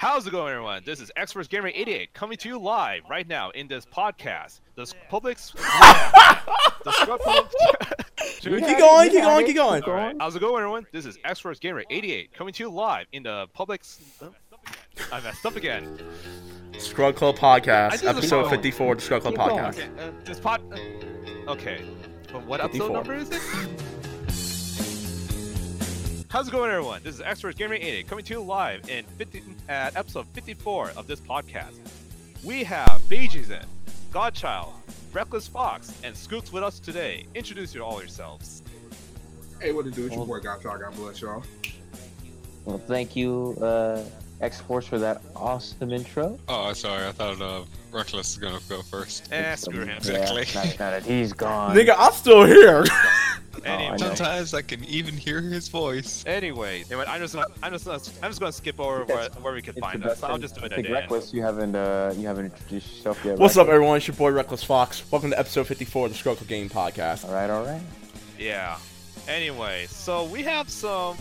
How's it going, everyone? This is Experts Gamer 88 coming to you live right now in this podcast. The public's. the Scrub- Keep going, keep going, keep going. All right. How's it going, everyone? This is Experts Gamer 88 coming to you live in the public's. I messed up again. Scrub Club Podcast, episode 54 of the Scrub Club Podcast. Okay, uh, this pod. Uh, okay, but what episode 54. number is it? How's it going, everyone? This is Experts Gamer 88 coming to you live in 50, at episode 54 of this podcast. We have Beijingzen, Godchild, Reckless Fox, and Scoots with us today. Introduce you all yourselves. Hey, what to do? It's your boy Got Y'all Got Blood, y'all. Well, thank you, uh, X Force, for that awesome intro. Oh, sorry. I thought uh, Reckless was gonna go first. Eh, screw him. Exactly. Yeah, now, now that he's gone. Nigga, I'm still here. Anyway, I. Sometimes I can even hear his voice. anyway, anyway, I'm just gonna, I'm just gonna, I'm just gonna skip over where, where we can It's find us. I'll just do it I think. Reckless, you haven't, uh, you haven't introduced yourself yet. What's up, everyone? It's your boy Reckless Fox. Welcome to episode 54 of the Scrub Game Podcast. All right, all right. Yeah. Anyway, so we have some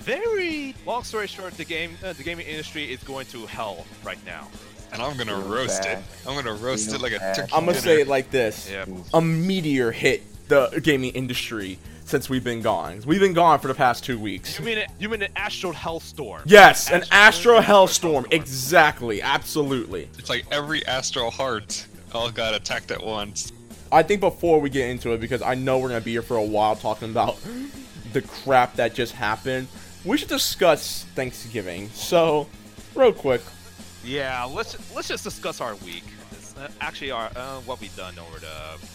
very long story short. The game, uh, the gaming industry is going to hell right now. And I'm gonna Feel roast bad. it. I'm gonna roast Feel it like a bad. turkey I'm gonna dinner. say it like this: Yeah. a meteor hit the gaming industry since we've been gone. We've been gone for the past two weeks. You mean it? You mean an astral hellstorm? Yes, an astro Astral hellstorm. hellstorm. Exactly, absolutely. It's like every astral heart all got attacked at once. I think before we get into it, because I know we're gonna be here for a while talking about the crap that just happened, we should discuss Thanksgiving. So, real quick, Yeah. Let's let's just discuss our week. It's, uh, actually, our uh, what we've done over the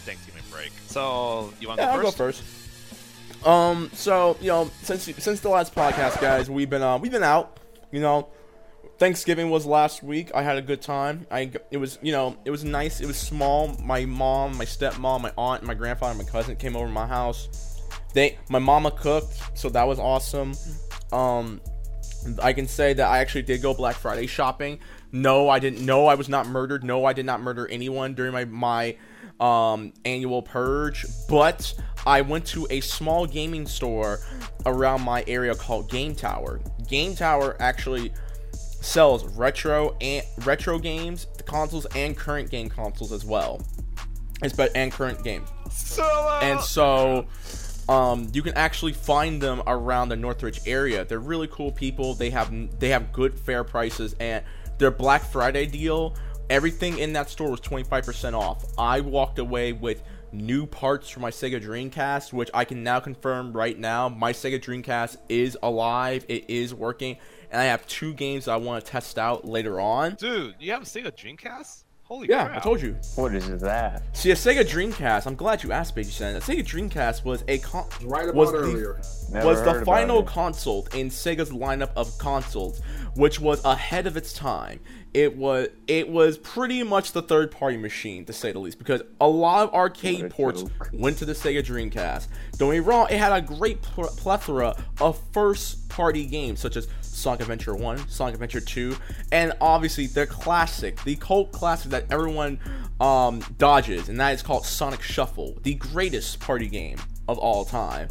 Thanksgiving break. So you want to yeah, I'll go go first? first. Um, so you know, since since the last podcast, guys, we've been uh, we've been out. You know, Thanksgiving was last week. I had a good time. I it was you know it was nice. It was small. My mom, my stepmom, my aunt, my grandfather, and my cousin came over to my house. They my mama cooked, so that was awesome. Um, I can say that I actually did go Black Friday shopping. No, I didn't. No, I was not murdered. No, I did not murder anyone during my my um, annual purge. But I went to a small gaming store around my area called Game Tower. Game Tower actually sells retro and retro games, the consoles, and current game consoles as well. It's but and current games So uh, and so um, you can actually find them around the Northridge area. They're really cool people. They have they have good fair prices and their Black Friday deal. Everything in that store was 25% off. I walked away with new parts for my Sega Dreamcast, which I can now confirm right now. My Sega Dreamcast is alive. It is working, and I have two games I want to test out later on. dude, you have a Sega Dreamcast? Holy Yeah, crap! I told you. What is that? See, a Sega Dreamcast. I'm glad you asked, Baby Sen. A Sega Dreamcast was a con- Right was about the- earlier. Never was the final console in Sega's lineup of consoles, which was ahead of its time. It was it was pretty much the third party machine to say the least, because a lot of arcade ports joke. went to the Sega Dreamcast. Don't get me wrong, it had a great pl- plethora of first party games such as Sonic Adventure 1, Sonic Adventure 2, and obviously the classic, the cult classic that everyone um, dodges, and that is called Sonic Shuffle, the greatest party game of all time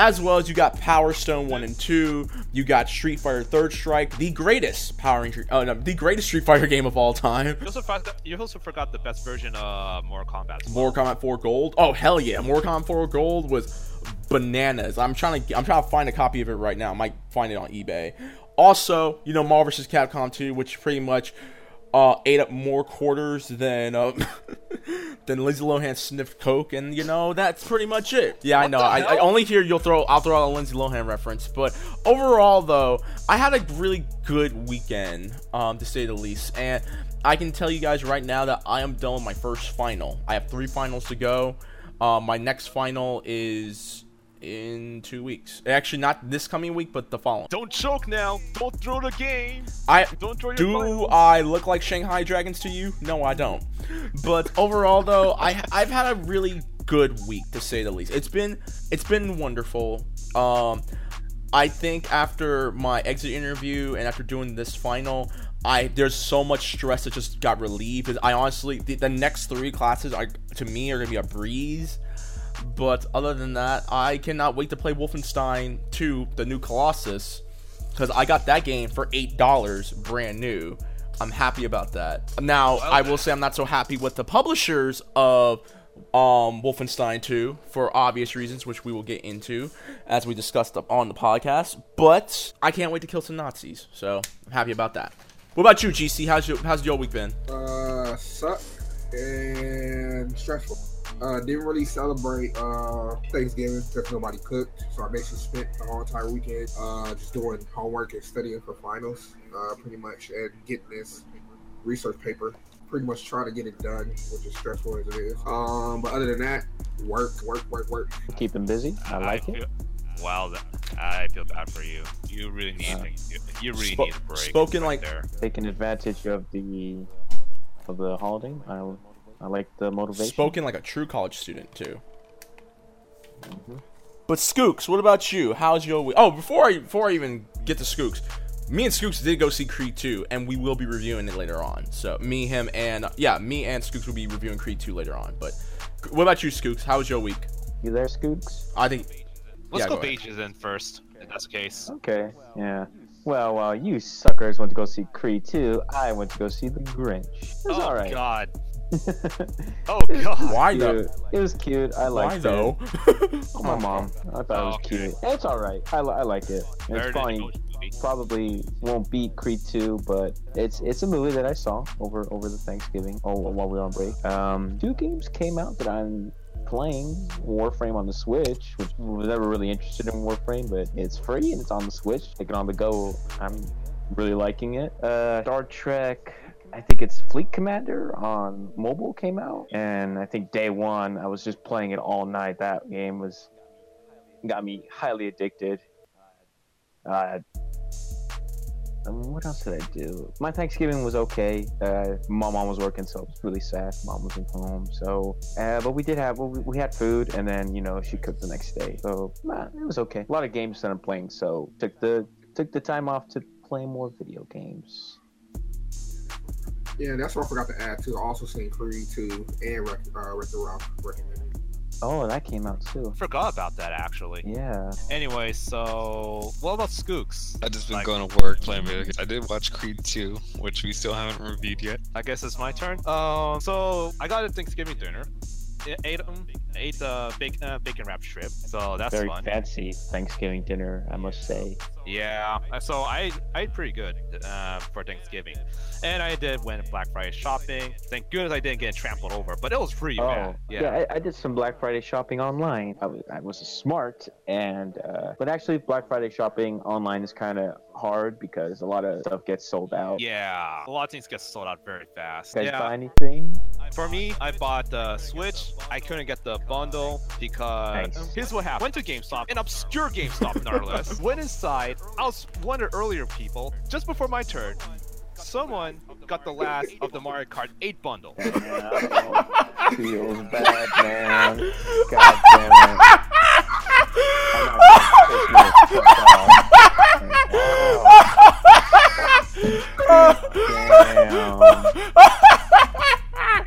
as well as you got Power Stone 1 and 2, you got Street Fighter Third Strike, the greatest Power Ranger, oh no, the greatest Street Fighter game of all time. You also forgot. You also forgot the best version of Mortal Kombat. Mortal Kombat 4 Gold. Oh hell yeah, Mortal Kombat 4 Gold was bananas. I'm trying to I'm trying to find a copy of it right now. I might find it on eBay. Also, you know Marvel vs. Capcom 2, which pretty much uh, ate up more quarters than uh, than Lindsay Lohan sniffed coke, and you know that's pretty much it. Yeah, I know. I, I only hear you'll throw. I'll throw out a Lindsay Lohan reference, but overall though, I had a really good weekend, um, to say the least, and I can tell you guys right now that I am done with my first final. I have three finals to go. Uh, my next final is in two weeks. Actually, not this coming week, but the following. Don't choke now. Don't throw the game. I Don't throw your do finals. I look like Shanghai Dragons to you? No, I don't. But overall, though, I I've had a really good week to say the least. It's been it's been wonderful. Um, I think after my exit interview and after doing this final, I there's so much stress that just got relieved. I honestly the, the next three classes are to me are gonna be a breeze. But other than that, I cannot wait to play Wolfenstein 2, the new Colossus. because I got that game for eight dollars, brand new. I'm happy about that. Now, I will say I'm not so happy with the publishers of um, Wolfenstein 2 for obvious reasons, which we will get into as we discussed on the podcast. But I can't wait to kill some Nazis, so I'm happy about that. What about you, GC? How's your How's your week been? Uh, suck and stressful. Uh, didn't really celebrate uh Thanksgiving because nobody cooked, so I basically spent the whole entire weekend uh just doing homework and studying for finals, uh, pretty much, and getting this research paper. Pretty much trying to get it done, which is stressful as it is. Um, but other than that, work, work, work, work. Keeping busy. I like it. Feel, Wow, that, I feel bad for you. You really need Uh, you, you really Spo- need a break. spoken right like- there. Taking advantage of the of the holiday. I I like the motivation. Spoken like a true college student too. But Skooks, what about you? How's your week? Oh, before I before I even get to Skooks, me and Skooks did go see Creed 2, and we will be reviewing it later on. So me, him, and yeah, me and Skooks will be reviewing Creed 2 later on. But what about you, Skooks? How was your week? You there, Skooks? I think Let's Yeah, go go. Beaches in first. If that's the case. Okay. Yeah. Well, while you suckers went to go see Creed 2, I went to go see The Grinch. It was oh alright. God. it Oh God. why was though? It was cute. I liked it. Why it. though? Oh, my mom. I thought it was Okay. cute. It's alright. I, I like it. It's Very probably probably won't beat Creed 2, but it's it's a movie that I saw over over the Thanksgiving or while we were on break. Um, two games came out that I'm playing Warframe on the Switch, which was never really interested in Warframe, but it's free and it's on the Switch. Take it on the go. I'm really liking it. Uh, Star Trek. I think it's Fleet Commander on mobile came out, and I think day one I was just playing it all night. That game was got me highly addicted. Uh, um, what else did I do? My Thanksgiving was okay. Uh, my mom was working, so it was really sad. Mom wasn't home, so uh, but we did have well, we, we had food, and then you know she cooked the next day, so it was okay. A lot of games that I'm playing, so took the took the time off to play more video games. Yeah, that's what I forgot to add too. I also seen Creed 2 and Wreck, uh, Ralph recommended. Oh, that came out too. Forgot about that actually. Yeah. Anyway, so what about Skooks? I just been Like- going to work playing video games. I did watch Creed 2, which we still haven't reviewed yet. I guess it's my turn. Um, so I got a Thanksgiving dinner. I ate um, ate the bacon, uh, bacon wrap shrimp, So that's Very fun. fancy Thanksgiving dinner, I must say. Yeah. So I I ate pretty good uh, for Thanksgiving, and I did went Black Friday shopping. Thank goodness I didn't get trampled over, but it was pretty Oh, bad. yeah. I, I did some Black Friday shopping online. I was, I was smart, and uh, but actually, Black Friday shopping online is kind of hard because a lot of stuff gets sold out. Yeah, a lot of things get sold out very fast. You guys yeah, buy anything? for me, I bought the Switch. I couldn't get the bundle because Nice. here's what happened. Went to GameStop, an obscure GameStop, no less. Went inside. I was one of the earlier people. Just before my turn, someone got the last of the Mario Kart 8 bundle. Damn, feels bad, man. God damn it. I'm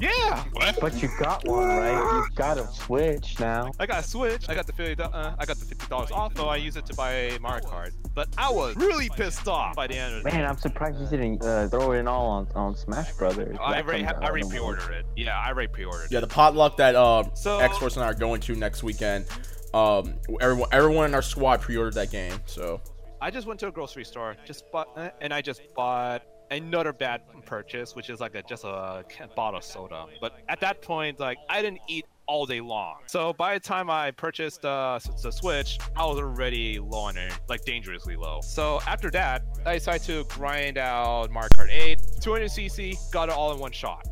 not gonna piss me the fuck off. Wow. Yeah, What? But you got one, right? You got a Switch now. I got a Switch. I got the fifty. Uh, I got the fifty dollars off, though I use it to buy a Mario Kart. But I was really pissed off by the end of the Man, I'm surprised you didn't uh, throw it in all on, on Smash Brothers. I That already, ha- I already pre-ordered it. Yeah, I already pre-ordered. It. Yeah, the potluck that uh, So- X Force and I are going to next weekend. Um, everyone, everyone in our squad pre-ordered that game. So I just went to a grocery store, just bought, uh, and I just bought another bad purchase, which is like a, just a bottle of soda. But at that point, like I didn't eat all day long. So by the time I purchased uh, the Switch, I was already low on it, like dangerously low. So after that, I decided to grind out Mario Kart 8, 200cc, got it all in one shot.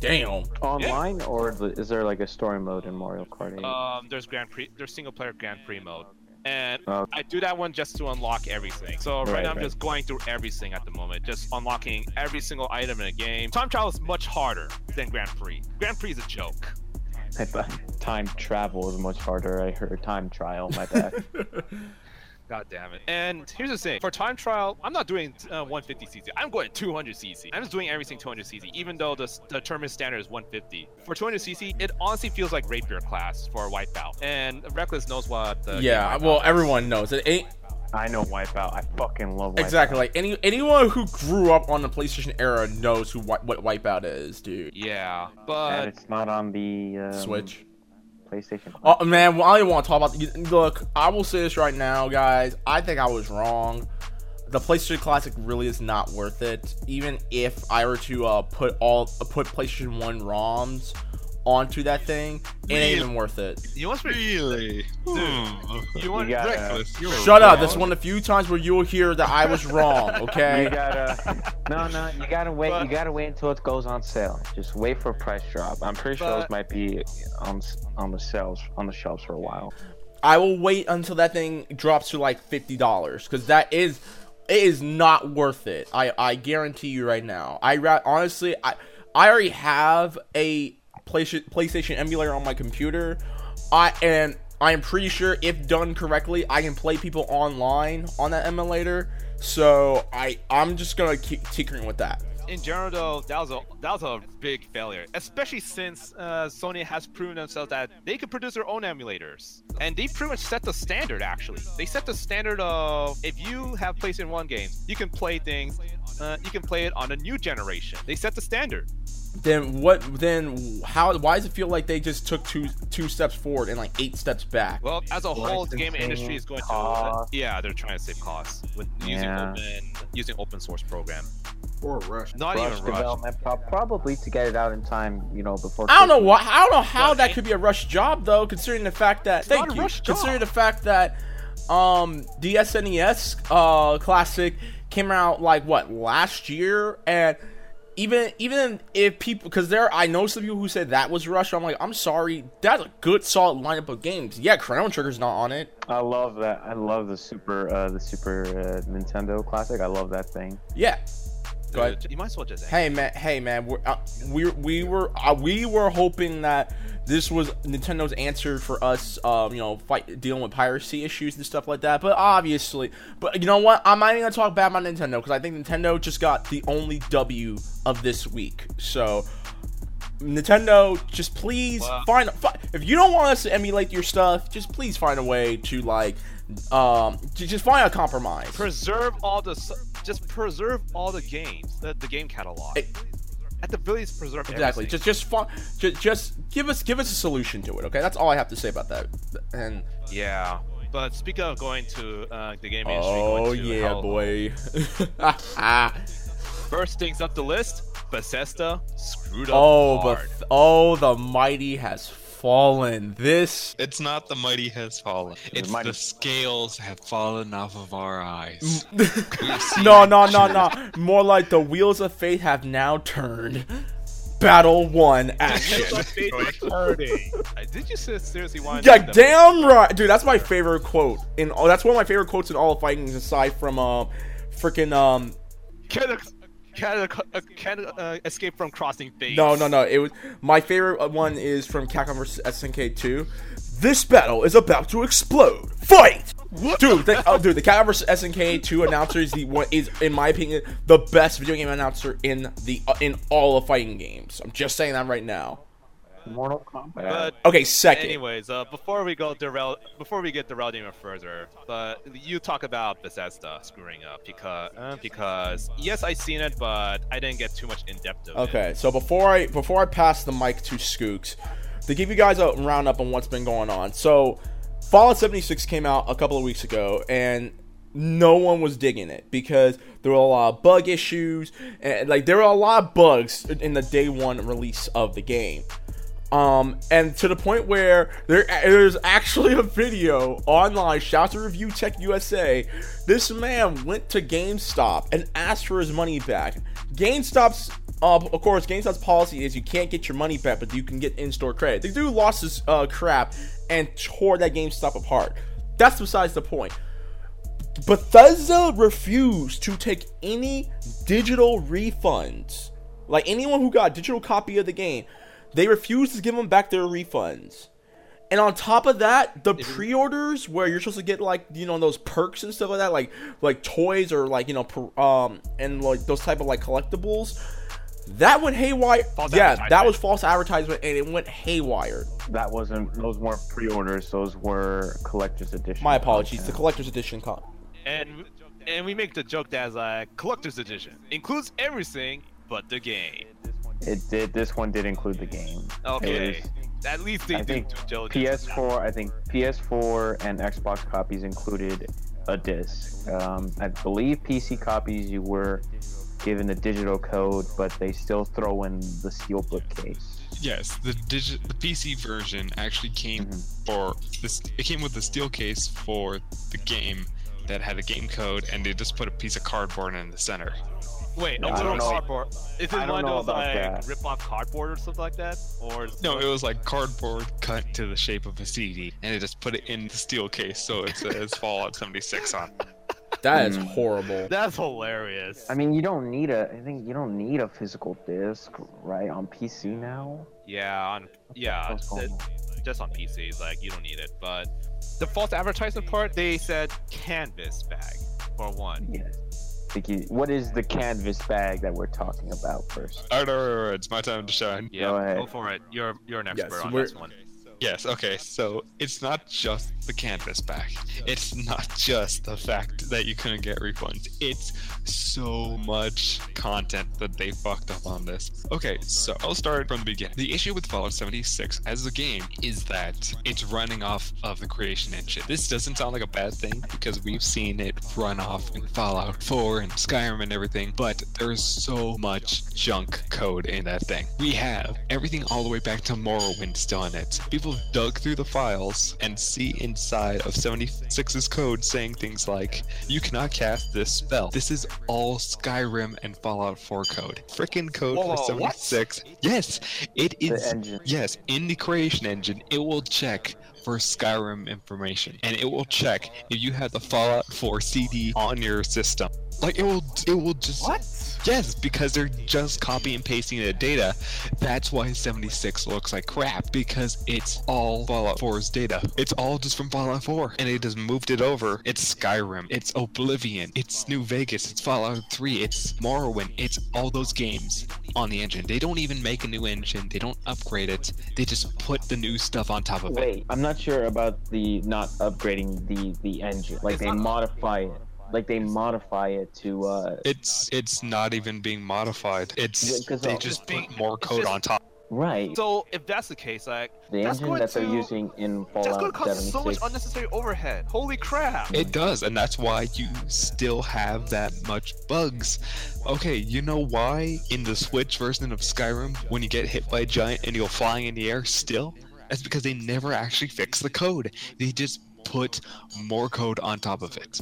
damn. Online, or is there like a story mode in Mario Kart 8? Um, there's Grand Prix, there's single player Grand Prix mode, and Oh. I do that one just to unlock everything. So right, Right, now I'm right. just going through everything at the moment, just unlocking every single item in a game. Time travel is much harder than Grand Prix. Grand Prix is a joke. Time travel is much harder. I heard time trial. My bad. God damn it. And here's the thing: for time trial, I'm not doing uh, 150cc. I'm going 200cc. I'm just doing everything 200cc, even though the, the tournament standard is 150. For 200cc, it honestly feels like rapier class for a wipeout. And Reckless knows what the yeah, well, is. everyone knows it. Ain't I know Wipeout. I fucking love Wipeout. Exactly. Like any anyone who grew up on the PlayStation era knows who what, what Wipeout is, dude. Yeah, but And but it's not on the um, Switch. PlayStation. Oh man, well, I don't want to talk about. Look, I will say this right now, guys. I think I was wrong. The PlayStation Classic really is not worth it. Even if I were to uh, put all put PlayStation One ROMs onto that thing, it ain't Really? even worth it. you must be Really? Hmm. hmm. you want You uh, Reckless. You're Shut up. wrong. That's one of the few times where you'll hear that I was wrong. Okay. You Okay. gotta uh, no no you gotta wait But- you gotta wait until it goes on sale. Just wait for a price drop. I'm pretty sure those might be on on the sales on the shelves for a while. I will wait until that thing drops to like fifty dollars because that is it is not worth it. I I guarantee you right now. I ra- honestly I I already have a PlayStation emulator on my computer. I and I am pretty sure if done correctly, I can play people online on that emulator. So I I'm just gonna keep tinkering with that. in general though that was a that was a big failure especially since uh, sony has proven themselves that they can produce their own emulators and they pretty much set the standard actually they set the standard of if you have playstation 1 games you can play things uh, you can play it on a new generation they set the standard Then what? Then how? Why does it feel like they just took two two steps forward and like eight steps back? well as a whole the gaming industry is going to yeah they're trying to save costs with using Yeah. open using open source program Or rush. not Rush even rush development pro- probably to get it out in time, you know, before I don't know Christmas. why. I don't know how that could be a rush job though, considering the fact that thank not a you, rush job. considering the fact that um the SNES uh classic came out like what last year, and even even if people because there I know some people who said that was rush. I'm like I'm sorry, that's a good solid lineup of games. Yeah, Chrono Trigger's not on it. I love that. I love the super uh, the super uh, Nintendo Classic. I love that thing. Yeah. Go ahead. you might as well just Hey man, hey man, we're, uh, we we were uh, we were hoping that this was Nintendo's answer for us, um, you know, fight dealing with piracy issues and stuff like that. But obviously, but you know what? I'm not even gonna talk bad about Nintendo because I think Nintendo just got the only W of this week. So. Nintendo, just please Wow. find, fi- if you don't want us to emulate your stuff, just please find a way to like, um, j- just find a compromise. preserve all the just preserve all the games the, the game catalog Eh. at the very least preserve Exactly. everything. Just just just just give us give us a solution to it. Okay, that's all I have to say about that. And yeah but speaking of going to uh, the game industry oh going to yeah, hell, boy. first things up the list Bethesda screwed up oh, but oh, the mighty has fallen. This It's not the mighty has fallen. It's mighty- the scales have fallen off of our eyes. No no no no. More like the wheels of fate have now turned. Battle one action. Here's my favorite turning. Uh, Did you se- seriously want Yeah, damn right, dude. That's my favorite quote. In oh, that's one of my favorite quotes in all of fighting, aside from um, freaking um, Can, can, uh, uh, escape from crossing things. No, no, no. It was my favorite one is from Capcom vs SNK 2. This battle is about to explode. Fight, dude. The, oh, dude, the Capcom vs SNK 2 announcer is the one is, in my opinion, the best video game announcer in the uh, in all of fighting games. I'm just saying that right now. Mortal Kombat. But Okay, second. anyways, uh, before we go derail, before we get derailed even further, but you talk about Bethesda screwing up because uh, because yes, I seen it, but I didn't get too much in depth of it. Okay, so before I before I pass the mic to Skooks, to give you guys a roundup on what's been going on. So, Fallout 76 came out a couple of weeks ago, and no one was digging it because there were a lot of bug issues, and like there were a lot of bugs in the day one release of the game. Um, and to the point where there there's actually a video online. Shout to Review Tech USA. This man went to GameStop and asked for his money back. GameStop's, uh, of course, GameStop's policy is you can't get your money back, but you can get in-store credit. The dude lost his uh, crap and tore that GameStop apart. That's besides the point. Bethesda refused to take any digital refunds. Like anyone who got a digital copy of the game, they refused to give them back their refunds. And on top of that, the pre-orders where you're supposed to get like you know those perks and stuff like that, like like toys or like you know per, um and like those type of like collectibles, that went haywire. False yeah, that was false advertisement and it went haywire. That wasn't. Those weren't pre-orders. Those were collector's edition. My apologies. The collector's edition con. and and we make the joke that as a collector's edition includes everything but the game. It did. This one did include the game. Okay, It at least they I do think due. PS4, I think PS4 and Xbox copies included a disc. Um, I believe PC copies you were given a digital code, but they still throw in the steelbook case. Yes, the digi- the PC version actually came Mhm. for this. It came with the steel case for the game that had a game code, and they just put a piece of cardboard in the center. Wait, I a don't little cardboard. Is it one of those like that. rip off cardboard or something like that? Or is- No, it was like cardboard cut to the shape of a CD, and they just put it in the steel case, so it says uh, Fallout 76 on. That is horrible. that's hilarious. I mean, you don't need a. I think you don't need a physical disc, right? On PC now. yeah, on yeah, it- just on PCs, like you don't need it. But the false advertisement part, they said canvas bag for one. Yes. Think you- What is the canvas bag that we're talking about first? Alright, alright, alright, it's my time to shine. Yeah, Go ahead. go for it. You're you're an Yes, expert on this one. Yes, okay, so it's not just the canvas back. It's not just the fact that you couldn't get refunds. It's so much content that they fucked up on this. Okay, so I'll start from the beginning. The issue with Fallout 76 as a game is that it's running off of the creation engine. This doesn't sound like a bad thing because we've seen it run off in Fallout 4 and Skyrim and everything, but there's so much junk code in that thing. We have everything all the way back to Morrowind still in it. People dug through the files and see inside of 76's code saying things like, you cannot cast this spell. This is all Skyrim and Fallout 4 code. Frickin' code Whoa, for whoa, what? 76. Yes, it is. The engine. Yes, in the creation engine, it will check for Skyrim information, and it will check if you have the Fallout 4 CD on your system. Like it will, it will just What? Yes, because they're just copy and pasting the data. That's why 76 looks like crap because it's all Fallout 4's data. It's all just from Fallout 4, and they just moved it over. It's Skyrim, it's Oblivion, it's New Vegas, it's Fallout 3, it's Morrowind, it's all those games on the engine. They don't even make a new engine. They don't upgrade it. They just put the new stuff on top of it. Wait, I'm not sure about the not upgrading the the engine. Like It's they not- modify it. Like they modify it to uh It's it's not even being modified. Yeah, It's 'cause they I'll- just being- put more code just- on top. right. So if that's the case, like the that's engine going that they're to- using in Fallout that's going to Fallout cause so much unnecessary overhead. Holy crap! It does, and that's why you still have that much bugs. Okay, you know why in the Switch version of Skyrim, when you get hit by a giant and you're flying in the air still? That's because they never actually fix the code. They just put more code on top of it.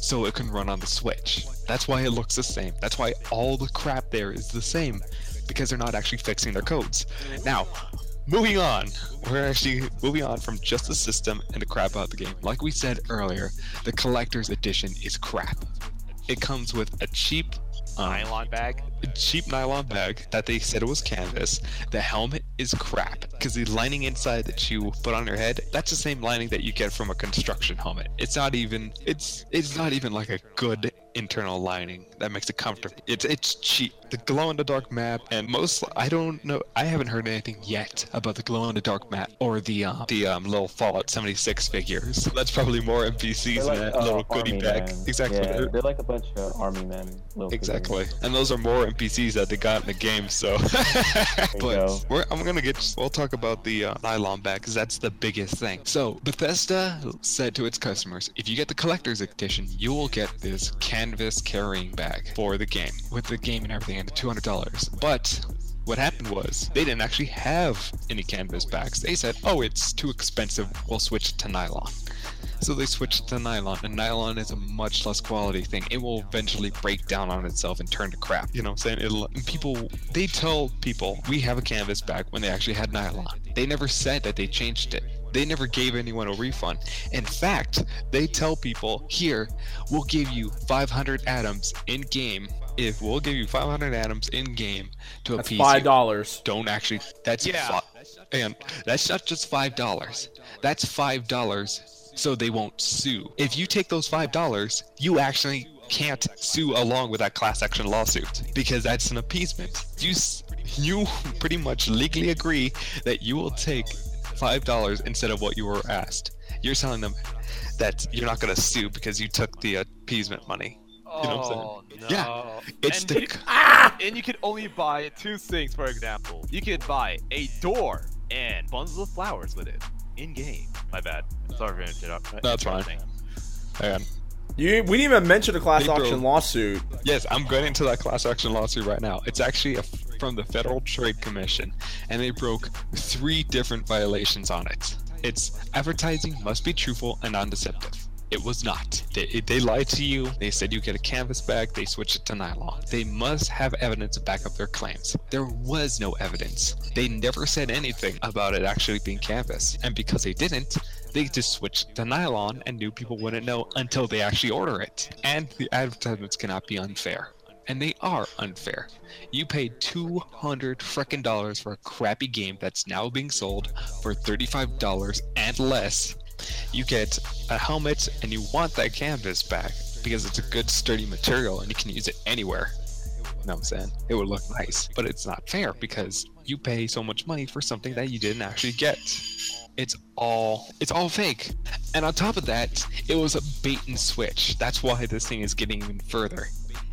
So it can run on the Switch. That's why it looks the same. That's why all the crap there is the same. Because they're not actually fixing their codes. Now, moving on. We're actually moving on from just the system and the crap out the game. Like we said earlier, the collector's edition is crap. It comes with a cheap um, Nylon bag. cheap nylon bag that they said it was canvas. The helmet is crap because the lining inside that you put on your head, that's the same lining that you get from a construction helmet. It's not even it's it's not even like a good internal lining that makes it comfortable. It's it's cheap. The glow in the dark map and most I don't know I haven't heard anything yet about the glow in the dark map or the um the um little Fallout 76 figures. That's probably more NPCs like, that uh, little goodie bag. men. Exactly. Yeah, They're- like a bunch of army men. Exactly, figures. and those are more NPCs that they got in the game. So, but go. I'm gonna get. We'll talk about the uh, nylon bag because that's the biggest thing. So Bethesda said to its customers, if you get the collector's edition, you will get this canvas carrying bag for the game with the game and everything, and $200. But what happened was they didn't actually have any canvas bags. They said, "Oh, it's too expensive. We'll switch it to nylon." So they switched to nylon, and nylon is a much less quality thing. It will eventually break down on itself and turn to crap. You know what I'm saying? It'll, people, they tell people, we have a canvas bag when they actually had nylon. They never said that they changed it. They never gave anyone a refund. In fact, they tell people, here, we'll give you 500 atoms in game. If we'll give you 500 atoms in game to That's appease five you dollars. don't actually that's Yeah. fi- and that's not just five dollars that's five dollars so they won't sue if you take those five dollars you actually can't sue along with that class action lawsuit because that's an appeasement you you pretty much legally agree that you will take five dollars instead of what you were asked You're telling them that you're not gonna sue because you took the appeasement money. Oh, know what I'm oh, no. Yeah, It's and the you, c- ah! and you can only buy two things, for example. You could buy a door and bundles of flowers with it in game. My bad. Sorry for interrupting. No, it's fine. Hang on. You, we didn't even mention the class Hey, bro. action lawsuit. Yes, I'm going into that class action lawsuit right now. It's actually a, from the Federal Trade Commission, and they broke three different violations on it. It's advertising must be truthful and non-deceptive. It was not. They, they lied to you. They said you get a canvas bag. They switched it to nylon. They must have evidence to back up their claims. There was no evidence. They never said anything about it actually being canvas. And because they didn't, they just switched to nylon and knew people wouldn't know until they actually order it. And the advertisements cannot be unfair. And they are unfair. You paid 200 frickin' dollars for a crappy game that's now being sold for $35 and less. You get a helmet and you want that canvas back because it's a good sturdy material and you can use it anywhere. You know what I'm saying? It would look nice, but it's not fair because you pay so much money for something that you didn't actually get. It's all it's all fake. And on top of that, it was a bait and switch. That's why this thing is getting even further.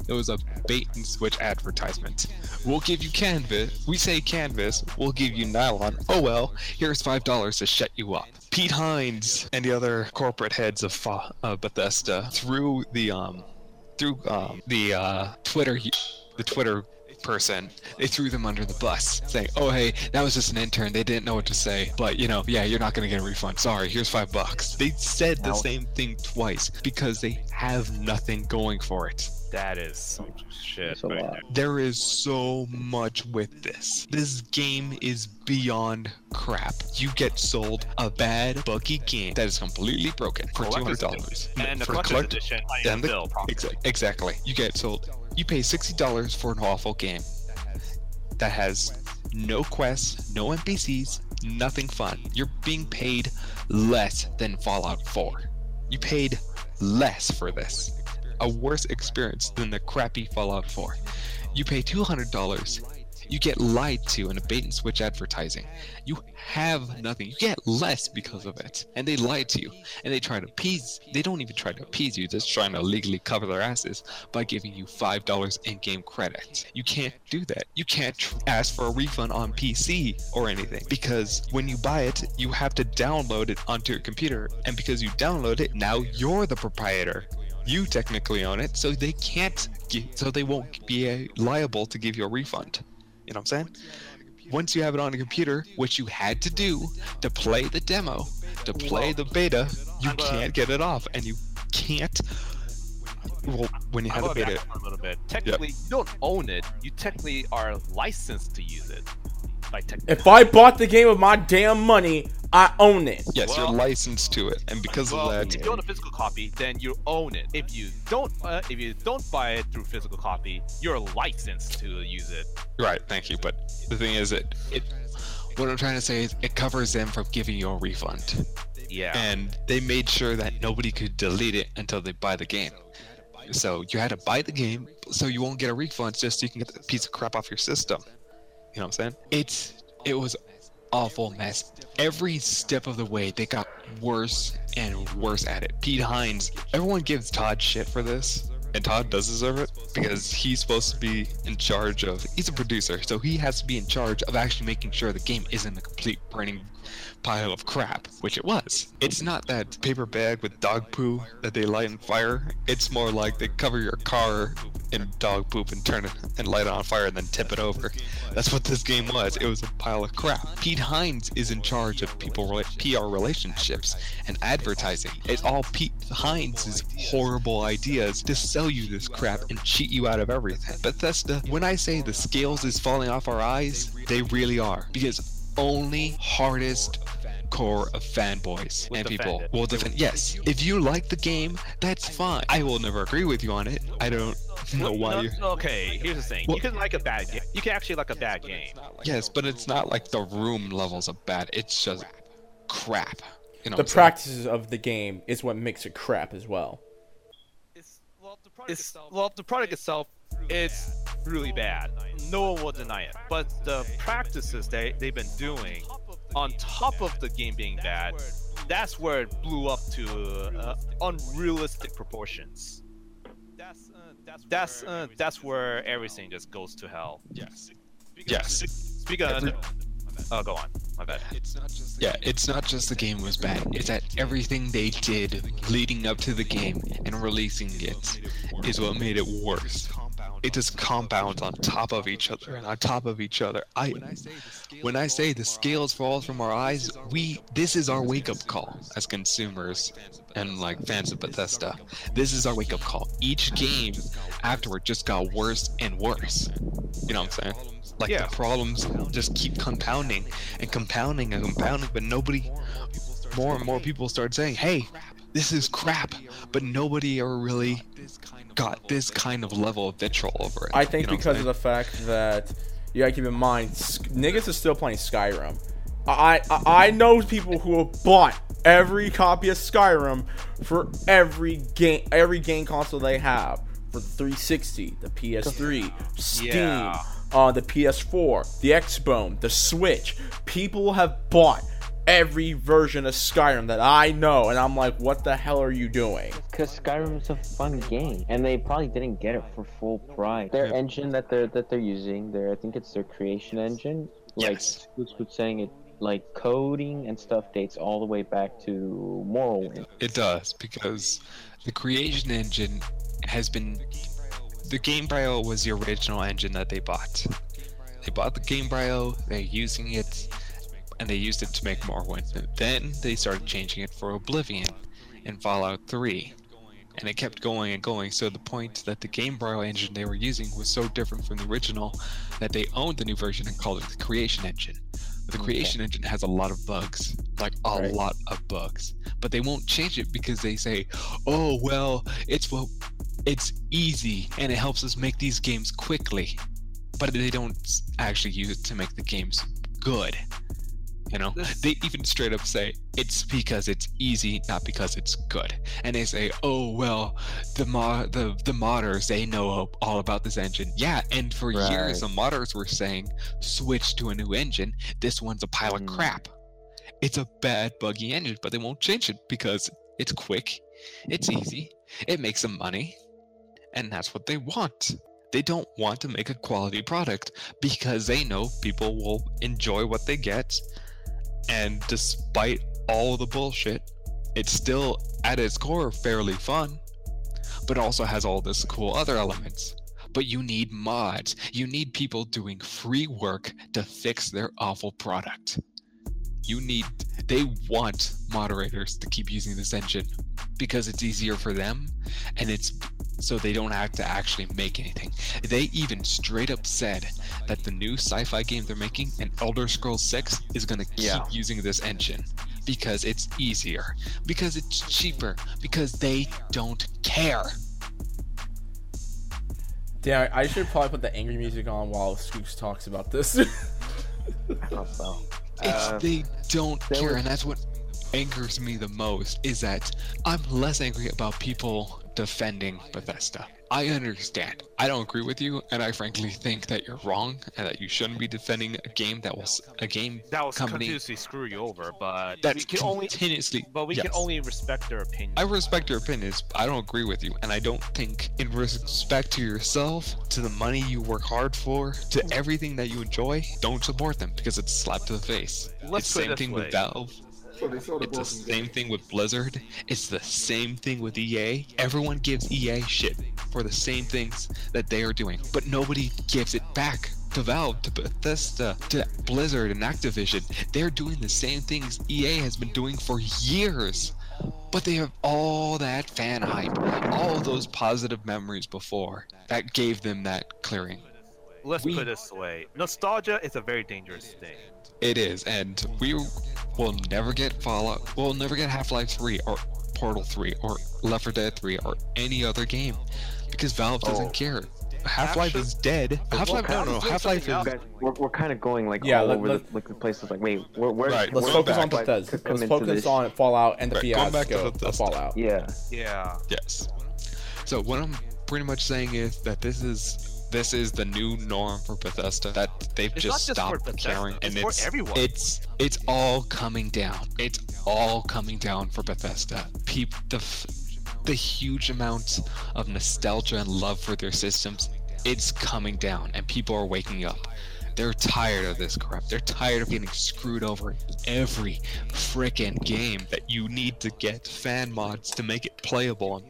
It was a bait and switch advertisement. We'll give you canvas. We say canvas. We'll give you nylon. Oh well, here's five dollars to shut you up. Pete Hines and the other corporate heads of uh, Bethesda through the um through um the uh Twitter the Twitter person they threw them under the bus saying oh hey that was just an intern they didn't know what to say but you know yeah you're not gonna get a refund sorry here's five bucks they said the same thing twice because they have nothing going for it That is some shit. Right there. there is so much with this. This game is beyond crap. You get sold a bad, buggy game that is completely broken for two hundred dollars. edition. And the For collector's collect- edition, I then the- bill properly. exactly. You get sold. You pay sixty dollars for an awful game that has no quests, no NPCs, nothing fun. You're being paid less than Fallout 4. You paid less for this. A worse experience than the crappy Fallout 4. You pay $200. You get lied to in a bait and switch advertising. You have nothing. You get less because of it. And they lie to you. And they try to appease. They don't even try to appease you. They're just trying to legally cover their asses by giving you $5 in game credit. You can't do that. You can't tr- ask for a refund on PC or anything because when you buy it, you have to download it onto your computer. And because you download it, now you're the proprietor. You technically own it, so they can't, so they won't be liable to give you a refund. You know what I'm saying? Once you have it on a computer, which you had to do to play the demo, to play the beta, you can't get it off, and you can't. Well, when you had the beta, a little bit. Technically, you don't own it. You technically are licensed to use it. Like technically. If I bought the game with my damn money, I own it. yes, Well- you're licensed to it, and because well, of that, if you own a physical copy, then you own it. If you don't, uh, if you don't buy it through physical copy, you're licensed to use it. right? Thank you. But the thing is, it, it, what I'm trying to say is, it covers them from giving you a refund. Yeah. and they made sure that nobody could delete it until they buy the game. So you had to buy the game so you won't get a refund just so you can get the piece of crap off your system. You know what I'm saying? It's it was awful mess. Every step of the way they got worse and worse at it. Pete Hines, everyone gives Todd shit for this. And Todd does deserve it because he's supposed to be in charge of he's a producer, so he has to be in charge of actually making sure the game isn't a complete burning pile of crap, which it was. It's not that paper bag with dog poo that they light on fire. It's more like they cover your car in dog poop and turn it and light it on fire and then tip it over. That's what this game was. It was a pile of crap. Pete Hines is in charge of people PR relationships and advertising. It's all Pete Hines' horrible ideas to sell you this crap and cheat you out of everything. Bethesda, when I say the scales is falling off our eyes, they really are. Because only hardest core of fanboys Will and people it. will defend. Yes, if you like the game, that's fine. I will never agree with you on it. I don't know why no, you. Okay, here's the thing. Well- you can like a bad game. You can actually like a bad game. Yes, but it's not like the room levels of bad. It's just crap. You know The what saying? practices of the game is what makes it crap as well. It's well, the product itself. Well, the product itself is really bad. No one will deny it. But the practices they they've been doing, on top of the game being bad, that's where it blew up to uh, unrealistic proportions. That's uh, that's that's uh, that's where everything just goes to hell. Yes. Yes. Speaking of, oh, go on. My bad. It's not just yeah, it's not just the game was bad. It's that everything they did leading up to the game and releasing it is what made it worse. It just compounds on top of each other and on top of each other. I when I say the scales fall from our eyes, we this is our wake up call as consumers and like fans of Bethesda. This is our wake up call. Each game afterward just got worse and worse. You know what I'm saying? Like Yeah. the problems just keep compounding and compounding and compounding, but nobody, more and more people start saying, "Hey, this is crap," but nobody ever really got this kind of level of vitriol over it. I think you know because of the fact that you gotta keep in mind, niggas is still playing Skyrim. I, I I know people who have bought every copy of Skyrim for every game every game console they have for the 360, the PS3, Steam, Yeah. uh, the PS4, the Xbone, the Switch. People have bought every version of Skyrim that I know, and I'm like, what the hell are you doing? Because Skyrim's a fun game, and they probably didn't get it for full price. Their Yeah. engine that they're that they're using, their I think it's their creation engine. Like Yes. Scoots was saying, it like coding and stuff dates all the way back to Morrowind. It does because the creation engine has been the Gamebryo was the original engine that they bought. They bought the Gamebryo, they're using it, and they used it to make Morrowind. And then they started changing it for Oblivion and Fallout 3. And it kept going and going, so the point that the Gamebryo engine they were using was so different from the original that they owned the new version and called it the Creation Engine. The Creation Engine has a lot of bugs, like a Right. lot of bugs, but they won't change it because they say, "Oh well, it's what it's easy and it helps us make these games quickly," but they don't actually use it to make the games good. You know, This- they even straight up say it's because it's easy, not because it's good. And they say, "Oh well, the mod the the modders they know all about this engine." Yeah, and for years the modders were saying, "Switch to a new engine. This one's a pile Mm. of crap. It's a bad, buggy engine, but they won't change it because it's quick, it's easy, it makes them money, and that's what they want." They don't want to make a quality product because they know people will enjoy what they get and despite all the bullshit, it's still at its core fairly fun, but also has all this cool other elements. But you need mods. You need people doing free work to fix their awful product. You need, they want moderators to keep using this engine because it's easier for them and it's so they don't have to actually make anything. They even straight up said that the new sci-fi game they're making, an Elder Scrolls 6, is going to keep Yeah. using this engine because it's easier, because it's cheaper, because they don't care. Damn, I should probably put the angry music on while Scoops talks about this. I don't know. It's Uh, they don't care, was- and that's what angers me the most. Is that I'm less angry about people defending Bethesda. I understand. I don't agree with you, and I frankly think that you're wrong, and that you shouldn't be defending a game that was a game That was company continuously screw you over, but that's we can only continuously. but we can only respect their opinion. I respect your opinions. but I don't agree with you, and I don't think, in respect to yourself, to the money you work hard for, to everything that you enjoy, don't support them because it's a slap to the face. Let's it's same thing way. with Valve. So they sold a It's the same game. thing with Blizzard. It's the same thing with EA. Everyone gives EA shit for the same things that they are doing, but nobody gives it back to Valve, to Bethesda, to Blizzard and Activision. They're doing the same things EA has been doing for years. But they have all that fan hype, all those positive memories before that gave them that clearing. Let's we- put it this way: nostalgia is a very dangerous thing. It is, and we will never get Fallout. We'll never get Half Life 3 or Portal 3 or Left 4 Dead 3 or any other game because Valve doesn't Oh. care. Half Life Actually- is dead. Half Life, no, Valve's no, doing Half Life is. Guys, we're, we're kind of going like Yeah, all let- over let- the like the places. Like, wait, where, where, Right, Let's focus does on back. Half-Life Bethesda. Let's focus this? on Fallout and the Right, going back to fiasco of Bethesda. Fallout. Yeah, Yeah. Yes. So what I'm pretty much saying is that this is this is the new norm for Bethesda. That they've It's just just stopped caring, and it's everyone. it's it's all coming down. It's all coming down for Bethesda. Peep the f- the huge amounts of nostalgia and love for their systems. It's coming down, and people are waking up. They're tired of this crap. They're tired of getting screwed over every frickin' game that you need to get fan mods to make it playable.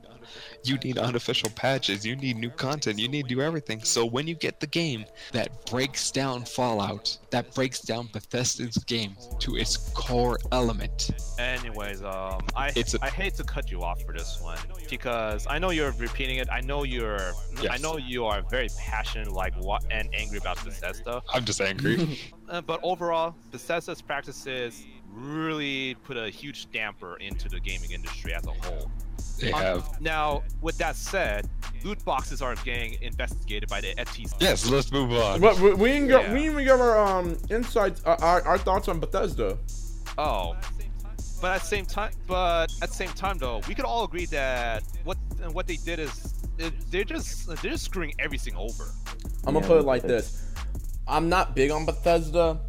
You need unofficial patches. You need new content. You need to do everything. So when you get the game that breaks down Fallout, that breaks down Bethesda's game to its core element, Anyways, um, I It's a- I hate to cut you off for this one because I know you're repeating it. I know you're yes. I know you are very passionate, like what and angry about Bethesda. I'm just angry. Uh, but overall, Bethesda's practices really put a huge damper into the gaming industry as a whole. they Um, have. Now, with that said, loot boxes are getting investigated by the FTC. Yes, let's move on. But we, we didn't get Yeah. we didn't even give our um insights, uh, our, our thoughts on Bethesda. Oh. But at the same time, but at the same time, though, we could all agree that what what they did is they're just they're just screwing everything over. I'm gonna Yeah, put it like this. I'm not big on Bethesda.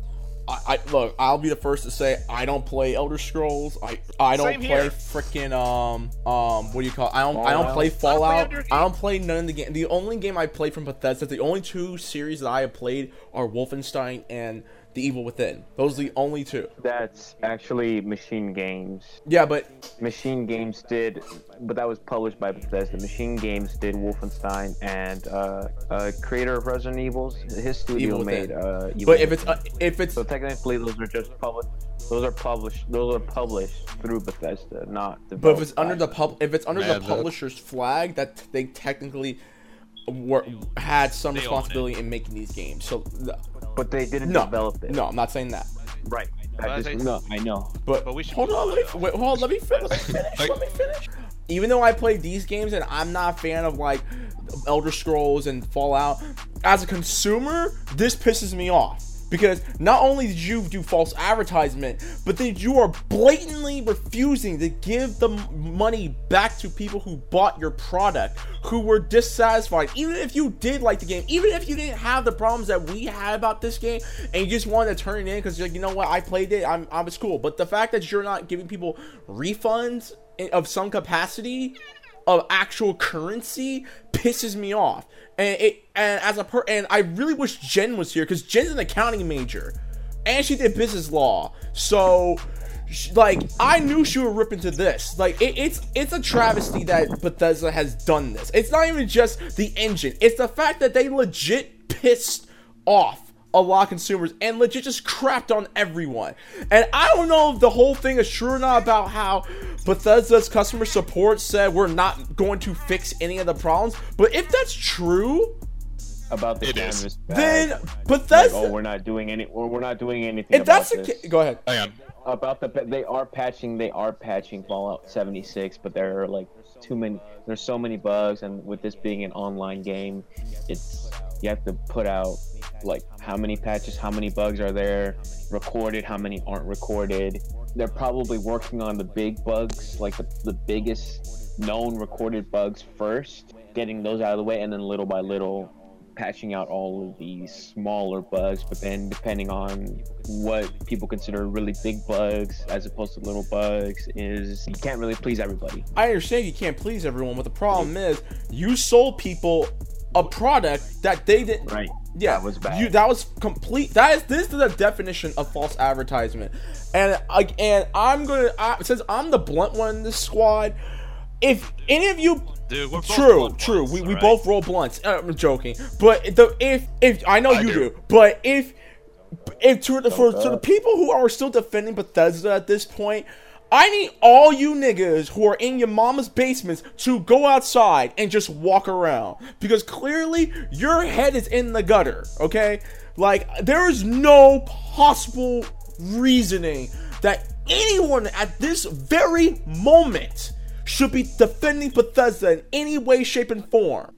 I, I look. I'll be the first to say I don't play Elder Scrolls. I I don't Same play here. freaking um um what do you call? It? I don't I don't Fallout. play Fallout. Under- I don't play none of the game. The only game I played from Bethesda, the only two series that I have played are Wolfenstein and The Evil Within. Those are the only two. That's actually Machine Games. Yeah, but Machine Games did, but that was published by Bethesda. Machine Games did Wolfenstein, and uh, uh, creator of Resident Evils, his studio Evil made. Within. Uh, Evil but if it's uh, if it's so technically, those are just published. Those are published. Those are published through Bethesda, not. But if it's under the pub, if it's under Yeah, the that- publisher's flag, that they technically were had some They responsibility in making these games. So th- But they didn't no, develop it. no, I'm not saying that. Right. I I just, think- no, I know. But, But we should hold on, on let me now. wait, hold on, let me finish. Let me finish. let me finish. Even though I play these games and I'm not a fan of like Elder Scrolls and Fallout, as a consumer, this pisses me off. Because not only did you do false advertisement, but then you are blatantly refusing to give the money back to people who bought your product, who were dissatisfied. Even if you did like the game, even if you didn't have the problems that we had about this game, and you just wanted to turn it in because you're like, you know what, I played it, I'm, I'm it's cool. But the fact that you're not giving people refunds of some capacity of actual currency pisses me off. And it and as a per and I really wish Jen was here because Jen's an accounting major, and she did business law. So, sh- like, I knew she would rip into this. Like, it, it's it's a travesty that Bethesda has done this. It's not even just the engine; it's the fact that they legit pissed off a lot of consumers and legit just crapped on everyone. And I don't know if the whole thing is true or not about how Bethesda's customer support said we're not going to fix any of the problems. But if that's true, About the It is. canvas. then bag. Like, oh, Bethesda. oh, we're not doing any. Or we're not doing anything. if that's about the this. case, go ahead. Hang on. about the they are patching they are patching Fallout 76, but there are like too many. There's so many bugs, and with this being an online game, it's you have to put out like how many patches, how many bugs are there recorded, how many aren't recorded. They're probably working on the big bugs, like the, the biggest known recorded bugs first, getting those out of the way, and then little by little patching out all of these smaller bugs, but then depending on what people consider really big bugs as opposed to little bugs, is you can't really please everybody. I understand you can't please everyone, but the problem is you sold people a product that they didn't. Right. Yeah, That was bad. You, that was complete. That is this is the definition of false advertisement, and I and I'm gonna I, since I'm the blunt one in this squad. If any of you Dude, we're both true, blunt true. ones, we, we alright? both roll blunts. Uh, I'm joking, but the if if I know I you do. do. but if if to the for, to the people who are still defending Bethesda at this point, I need all you niggas who are in your mama's basements to go outside and just walk around because clearly your head is in the gutter. Okay, like there is no possible reasoning that anyone at this very moment should be defending Bethesda in any way, shape, and form.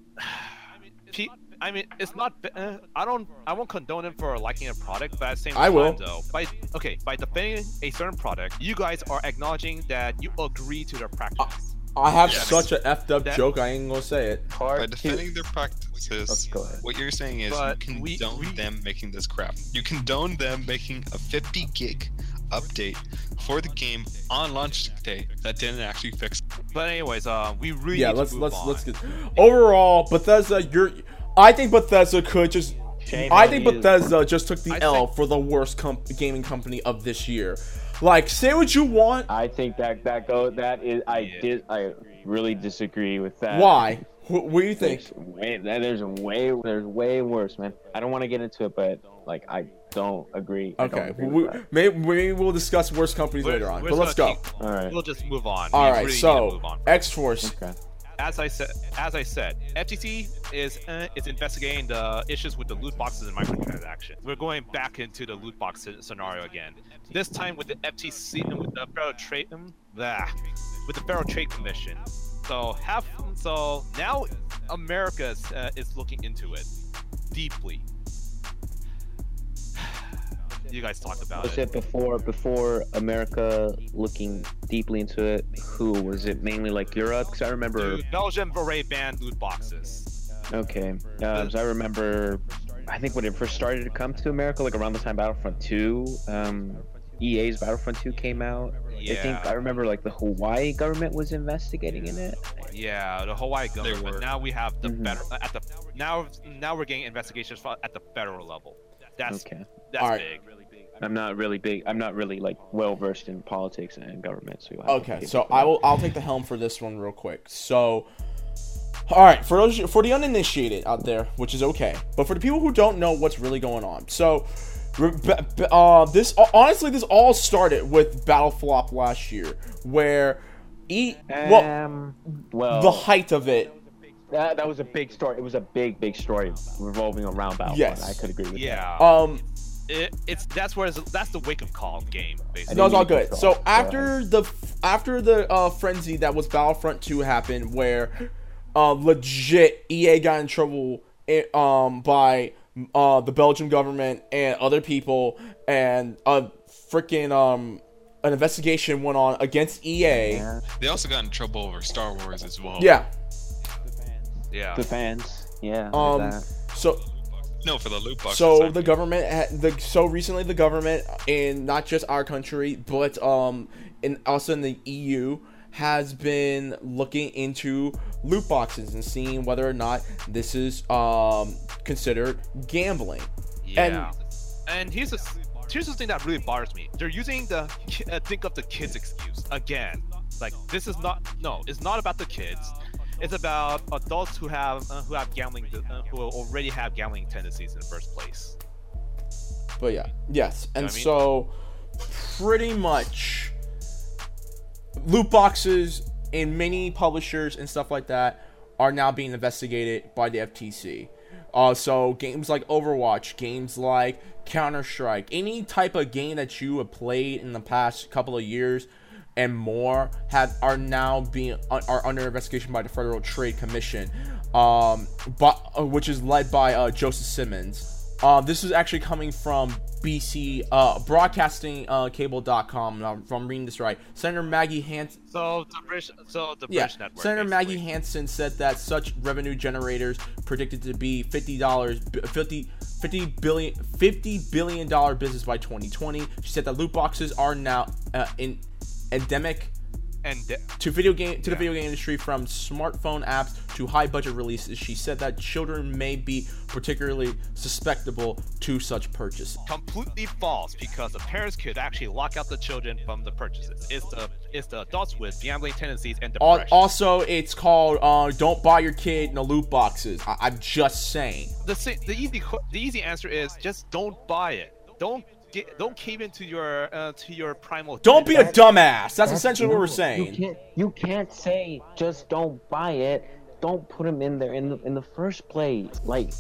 Pe- I mean, it's not. Uh, I don't. I won't condone him for liking a product, but at the same I time, will. though, by okay, by defending a certain product, you guys are acknowledging that you agree to their practice. I have Yes. such a effed up That- joke, I ain't gonna say it. By defending their practices, Let's go ahead. what you're saying is But you condone we- them making this crap. You condone them making a 50 gig update for the game on launch day that didn't actually fix. But anyways, uh, we really yeah, need let's move let's on. let's get overall Bethesda. You're, I think Bethesda could just. Shame I think you. Bethesda just took the I L think- for the worst com- gaming company of this year. Like, say what you want. I think that that go that is I Yeah. did I really disagree with that. Why? Wh- What do you think? There's way there's way there's way worse, man. I don't want to get into it, but like I don't agree. I don't Okay, agree we, maybe, maybe we'll discuss worst companies We're- later on. But let's go. keep- All right. We'll just move on. All We right, really so move on. X Force. Okay. As I said, as I said, FTC is uh, is investigating the issues with the loot boxes and microtransactions. We're going back into the loot box scenario again. This time with the FTC and with the Federal Trade, um, blah, with the Federal Trade Commission. So have so now America uh, is looking into it deeply. You guys talked about Was it. it before before America looking deeply into it? Who was it? Mainly like Europe? Because I remember. Dude, Belgium already banned loot boxes. Okay. Um, so I remember. I think when it first started to come to America, like around the time Battlefront 2, um, EA's Battlefront 2 came out. I think Yeah. I remember like the Hawaii government was investigating in it. Yeah, the Hawaii government. were. Now we have the Mhm. better at the now now we're getting investigations at the federal level. That's Okay. that's Alright. big. I'm not really big. I'm not really like well versed in politics and government. So you'll have Okay, give so I will. I'll take the helm for this one real quick. So, all right, for those for the uninitiated out there, which is okay, but for the people who don't know what's really going on, so. re- b- b- Uh, this honestly, this all started with Battle Flop last year, where e well Um, well, the height of it. That, that was a big story. It was a big, big story revolving around Battlefront. Yes. I could agree with that. Yeah. Um, it, it's that's where it's, that's the wake up call game basically. No, it's all good. So Go after the after the uh, frenzy that was Battlefront 2 happened, where uh, legit EA got in trouble eh, um, by uh, the Belgian government and other people, and a freaking um, an investigation went on against EA. They also got in trouble over Star Wars as well. Yeah. Yeah. The fans. Yeah. Um. Um. That. So No, for the loot boxes. So I the mean. government, ha- the so recently the government in not just our country, but um, in also in the EU has been looking into loot boxes and seeing whether or not this is um considered gambling. Yeah. And, here's a here's the thing that really bothers me. They're using the uh, think of the kids excuse again. Like this is not no, it's not about the kids. It's about adults who have uh, who have gambling uh, who already have gambling tendencies in the first place. But yeah, yes, and what I mean? so pretty much loot boxes and many publishers and stuff like that are now being investigated by the FTC. Uh, so games like Overwatch, games like Counter Strike, any type of game that you have played in the past couple of years and more have are now being are under investigation by the Federal Trade Commission, um, but uh, which is led by uh, Joseph Simons. Uh, this is actually coming from BC uh, broadcastingcable.com. Uh, if I'm reading this right. Senator Maggie Hassan. So the British so the Yeah, network. Senator basically. Maggie Hassan said that such revenue generators predicted to be fifty dollars, 50, 50 billion, fifty billion dollar business by 2020. She said that loot boxes are now uh, in endemic and to video game to the video game industry from smartphone apps to high budget releases. She said that children may be particularly susceptible to such purchases. completely false because the parents could actually lock out the children from the purchases. It's the it's the adults with gambling tendencies and depression. Also, it's called uh, "Don't buy your kid no loot boxes." I- I'm just saying. the the easy the easy answer is just don't buy it. Don't get don't cave into your uh, to your primal. Don't be a dumbass. That's essentially what we're You saying. can't. You can't say just don't buy it. Don't put them in there in the in the first place. Like,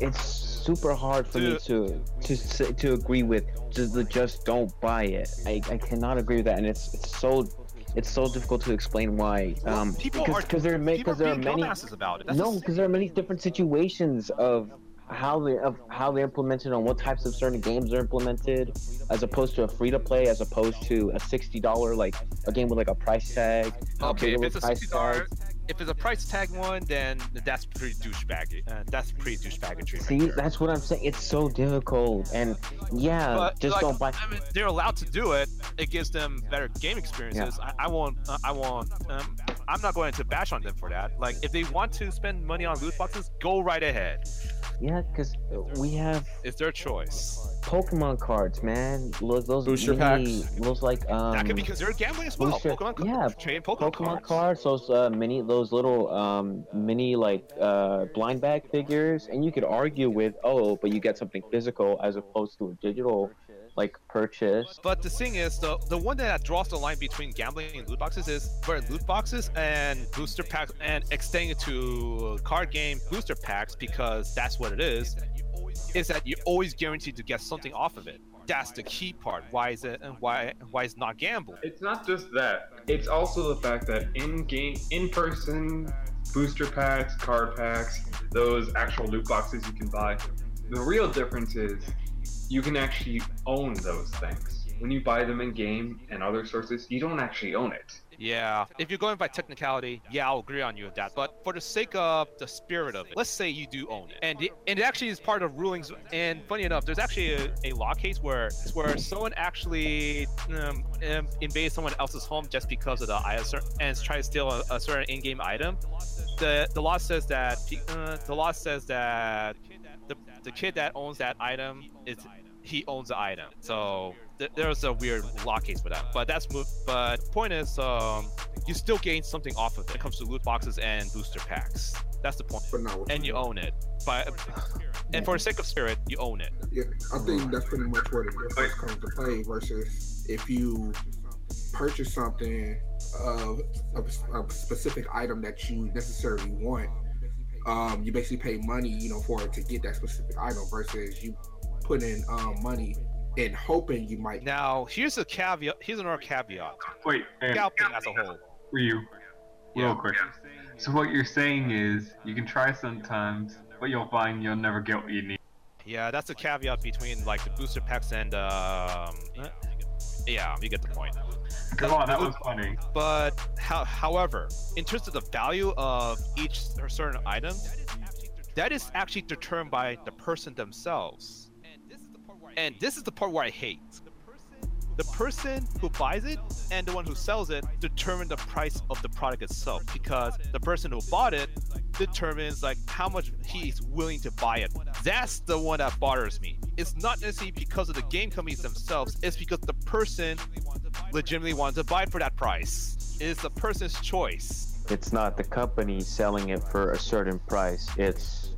it's super hard for me to to to agree with just the just don't buy it. I, I cannot agree with that, and it's it's so it's so difficult to explain why. Well, Um, people because are because there are many because there are many dumbasses about it. That's no because there are many different situations of how they of how they're implemented on what types of certain games are implemented as opposed to a free to play as opposed to a sixty dollar like a game with like a price tag Okay, if it's a sixty dollar, tag. If it's a price tag one, then that's pretty douchebag. Uh, that's pretty douchebaggy treatment. See, that's what I'm saying. It's so difficult, and yeah, But, just like, don't buy. I mean, they're allowed to do it. It gives them better game experiences. I, I won't. Uh, I won't. Um, I'm not going to bash on them for that. Like, if they want to spend money on loot boxes, go right ahead. Yeah, because we have It's their choice. Pokemon cards, man. Look, those Booster mini, packs. Those like um. that could be considered gambling as well. booster- Pokemon, yeah, trading Pokemon, Pokemon cards. cards, those uh, mini, those little um, mini like uh, blind bag figures, and you could argue with, oh, but you get something physical as opposed to a digital like purchase. But the thing is, the the one that draws the line between gambling and loot boxes is where loot boxes and booster packs and extending it to card game booster packs because that's what it is. Is that you're always guaranteed to get something off of it. That's the key part. Why is it and why why is not gambling? It's not just that. It's also the fact that in game, in person, booster packs, card packs, those actual loot boxes you can buy. The real difference is you can actually own those things. When you buy them in game and other sources, you don't actually own it. Yeah, if you're going by technicality, yeah, I'll agree on you with that. But for the sake of the spirit of it, let's say you do own it, and it, and it actually is part of rulings. And funny enough, there's actually a, a law case where where someone actually um, um, invades someone else's home just because of the item and try to steal a, a certain in-game item. The the law says that uh, the law says that the the kid that owns that item is he owns the item. So th- there's a weird law case for that. But that's but point is, um, you still gain something off of it when it comes to loot boxes and booster packs. That's the point. And you own it. But and for the sake of spirit, you own it. Yeah, I think that's pretty much where the difference comes to play versus if you purchase something of a, a specific item that you necessarily want. Um, you basically pay money, you know, for it to get that specific item versus you put in um, money and hoping you might. Now here's a caveat. Here's another caveat. Wait, and Scalping as a whole. Ryu, Yeah. real quick. So what you're saying is you can try sometimes, but you'll find you'll never get what you need. Yeah, that's a caveat between like the booster packs and um. Yeah, you get the point. Come on, that was funny. But how, however, in terms of the value of each certain item, that is actually determined by the person themselves. And this is the part where I hate. The person who buys it and the one who sells it determine the price of the product itself because the person who bought it determines like how much he's willing to buy it. That's the one that bothers me. It's not necessarily because of the game companies themselves, it's because the person legitimately wants to buy it for that price. It is the person's choice. It's not the company selling it for a certain price. It's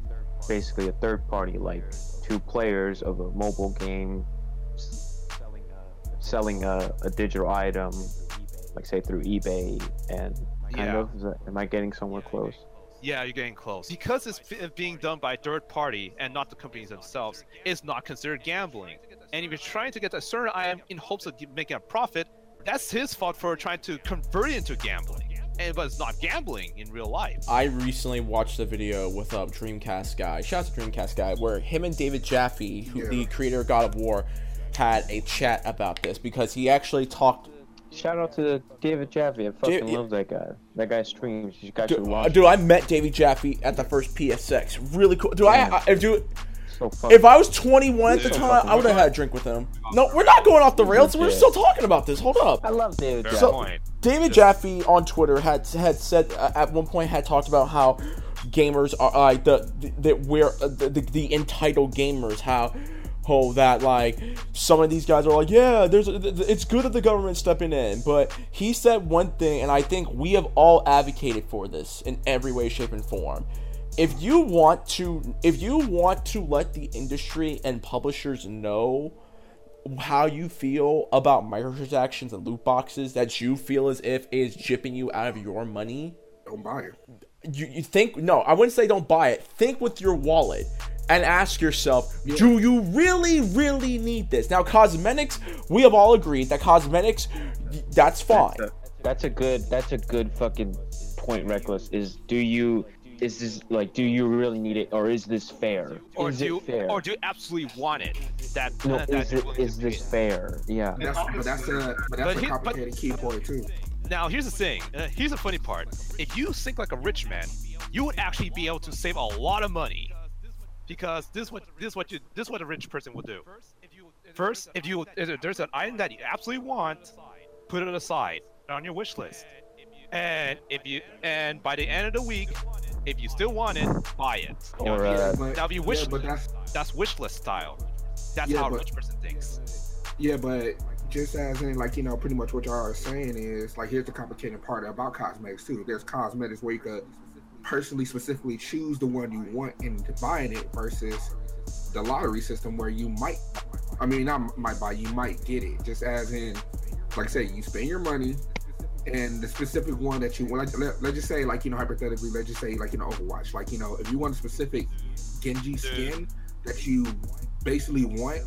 basically a third party, like two players of a mobile game selling a, selling a, a digital item, like say through eBay, and kind Yeah. of. That, am I getting somewhere close? Yeah, you're getting close. Because it's being done by third party and not the companies themselves, it's not considered gambling. And if you're trying to get a certain item in hopes of making a profit, that's his fault for trying to convert it into gambling. And but it's not gambling in real life. I recently watched the video with a Dreamcast guy. Shout out to Dreamcast guy, where him and David Jaffe, who Yeah. the creator of God of War, had a chat about this because he actually talked. Shout out to David Jaffe. I fucking Dude, love that guy. That guy streams. You guys Dude, should watch. dude, I met David Jaffe at the first PSX. Really cool. Do I, I do? So If I was 21 at the So time, fucking I would have had a drink with him. No, we're not going off the rails. We're still talking about this. Hold up. I love David Fair Jaffe. So- point. David Jaffe on Twitter had had said uh, at one point had talked about how gamers are uh, like the that we're uh, the, the the entitled gamers how oh that like some of these guys are like yeah there's a, th- it's good that the government's stepping in but he said one thing and I think we have all advocated for this in every way shape and form if you want to if you want to let the industry and publishers know how you feel about microtransactions and loot boxes that you feel as if it is jipping you out of your money Don't buy it. you, you think no i wouldn't say don't buy it think with your wallet and ask yourself do you really really need this now cosmetics we have all agreed that cosmetics that's fine That's a good. That's a good fucking point. Reckless is. Do you? Is this like? Do you really need it, or is this fair? Or is do you, it fair? or do you absolutely want it? That, no, that is it? that- Is this fair? Yeah. That's, but that's a but But that's he- a but- complicated key point too. Now here's the thing. Uh, here's the funny part. If you think like a rich man, you would actually be able to save a lot of money, because this is what this is what you this is what a rich person will do. First, if you if there's an item that you absolutely want, put it aside on your wish list, and if you and by the end of the week, if you still want it, buy it. Or, Now, if you- uh, but, now if you wish, yeah, but that's that's wish list style. That's Yeah, how a rich person thinks. Yeah, but just as in, like, you know, pretty much what y'all are saying is, like, here's the complicated part about cosmetics, too. There's cosmetics where you could personally, specifically choose the one you want into buying it versus the lottery system where you might, I mean, not might buy, you might get it. Just as in, like I say, you spend your money and the specific one that you want, like, let, let's just say, like, you know, hypothetically, let's just say, like, you know, Overwatch, like, you know, if you want a specific Genji skin that you basically want,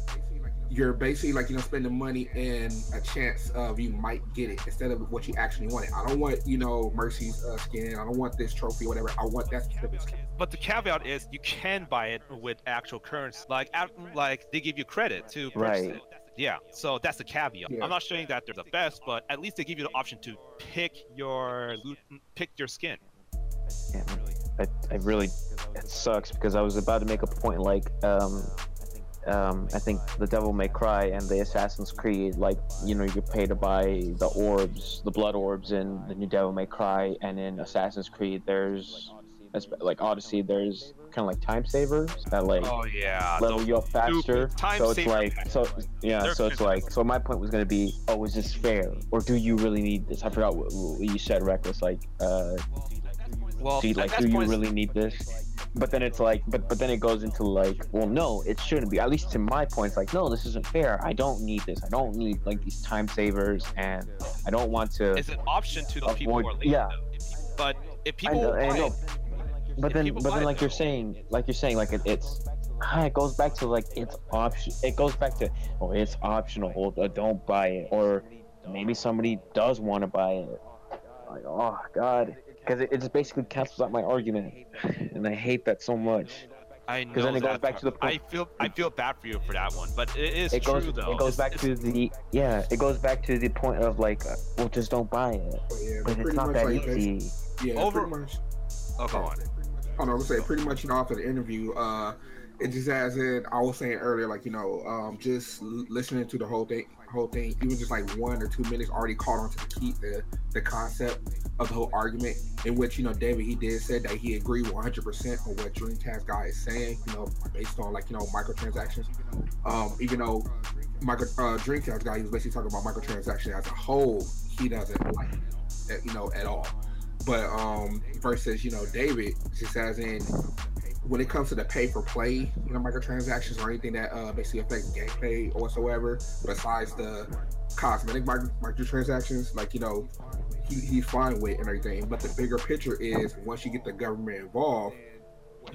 you're basically like you know spending money and a chance of you might get it instead of what you actually wanted. I don't want you know Mercy's uh, skin. I don't want this trophy, whatever. I want that specific skin. But the caveat is you can buy it with actual currency, like at- like they give you credit to purchase Right. it. Yeah, so that's the caveat. Yeah. I'm not saying that they're the best, but at least they give you the option to pick your loot, pick your skin. Yeah, I, I really it sucks because I was about to make a point like um um I think the Devil May Cry and the Assassin's Creed like you know you pay to buy the orbs the blood orbs in the new Devil May Cry and in Assassin's Creed there's as- like Odyssey there's kind of like time savers that like Oh yeah, level you up faster. So it's like, so yeah, They're so it's like, so my point was gonna be, oh, is this fair, or do you really need this? I forgot what, what you said, reckless. Like, uh, well, do you, like, do you really need this? But then it's like, but but then it goes into like, well, no, it shouldn't be. At least to my point, it's like, no, this isn't fair. I don't need this. I don't need like these time savers, and I don't want to. It's an option to the people who are Avoid- yeah. though. But if I people know, I know. It, But then, but buy then, it, like you're though- saying, like you're saying, like it, it's, it goes back to like it's option. It goes back to, oh, it's optional. uh, Don't buy it, or maybe somebody does want to buy it. Like, oh God, because it, it just basically cancels out my argument, and I hate that so much. I know then it goes back to the I feel I feel bad for you for that one, but it is It true goes, though. it goes back it's- to the yeah. It goes back to the point of like, uh, well, just don't buy it. But yeah, But but it's pretty not that like basi- easy. yeah, Over- pretty much. Oh, go on. I don't know, say pretty much, you know, after the interview, uh, it just as in I was saying earlier, like you know, um, just listening to the whole thing, whole thing, even just like one or two minutes, already caught on to the key, the the concept of the whole argument. In which you know, David he did said that he agreed 100 percent on what Dreamcast guy is saying, you know, based on like you know microtransactions. Um, even though micro uh, Dreamcast guy he was basically talking about microtransactions as a whole, he doesn't like, you know, at all but um versus you know David just as in when it comes to the pay for play you know microtransactions or anything that uh basically affects gameplay or whatsoever besides the cosmetic micro, microtransactions like you know he, he's fine with and everything but the bigger picture is once you get the government involved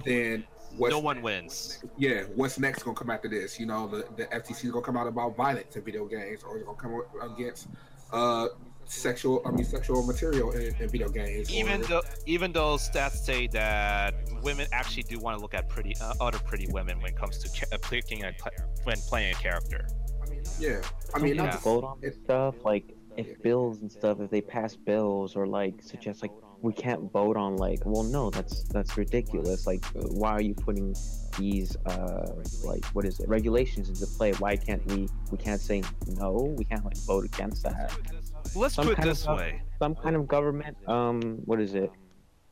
then what's No one wins. yeah, what's next gonna come after this? You know, the, the FTC is gonna come out about violence in video games, or it's gonna come against uh sexual, I mean, sexual material in, in video games. Even or, though even though stats say that women actually do want to look at pretty uh, other pretty women when it comes to ca- uh, picking a pla- when playing a character. I mean yeah, I mean, you not yeah. to- vote on this stuff like if bills and stuff if they pass bills or like suggest like we can't vote on like well no that's that's ridiculous like why are you putting these uh like what is it regulations into play why can't we we can't say no we can't like vote against that Let's Some put it kind of this way. some kind of government um what is it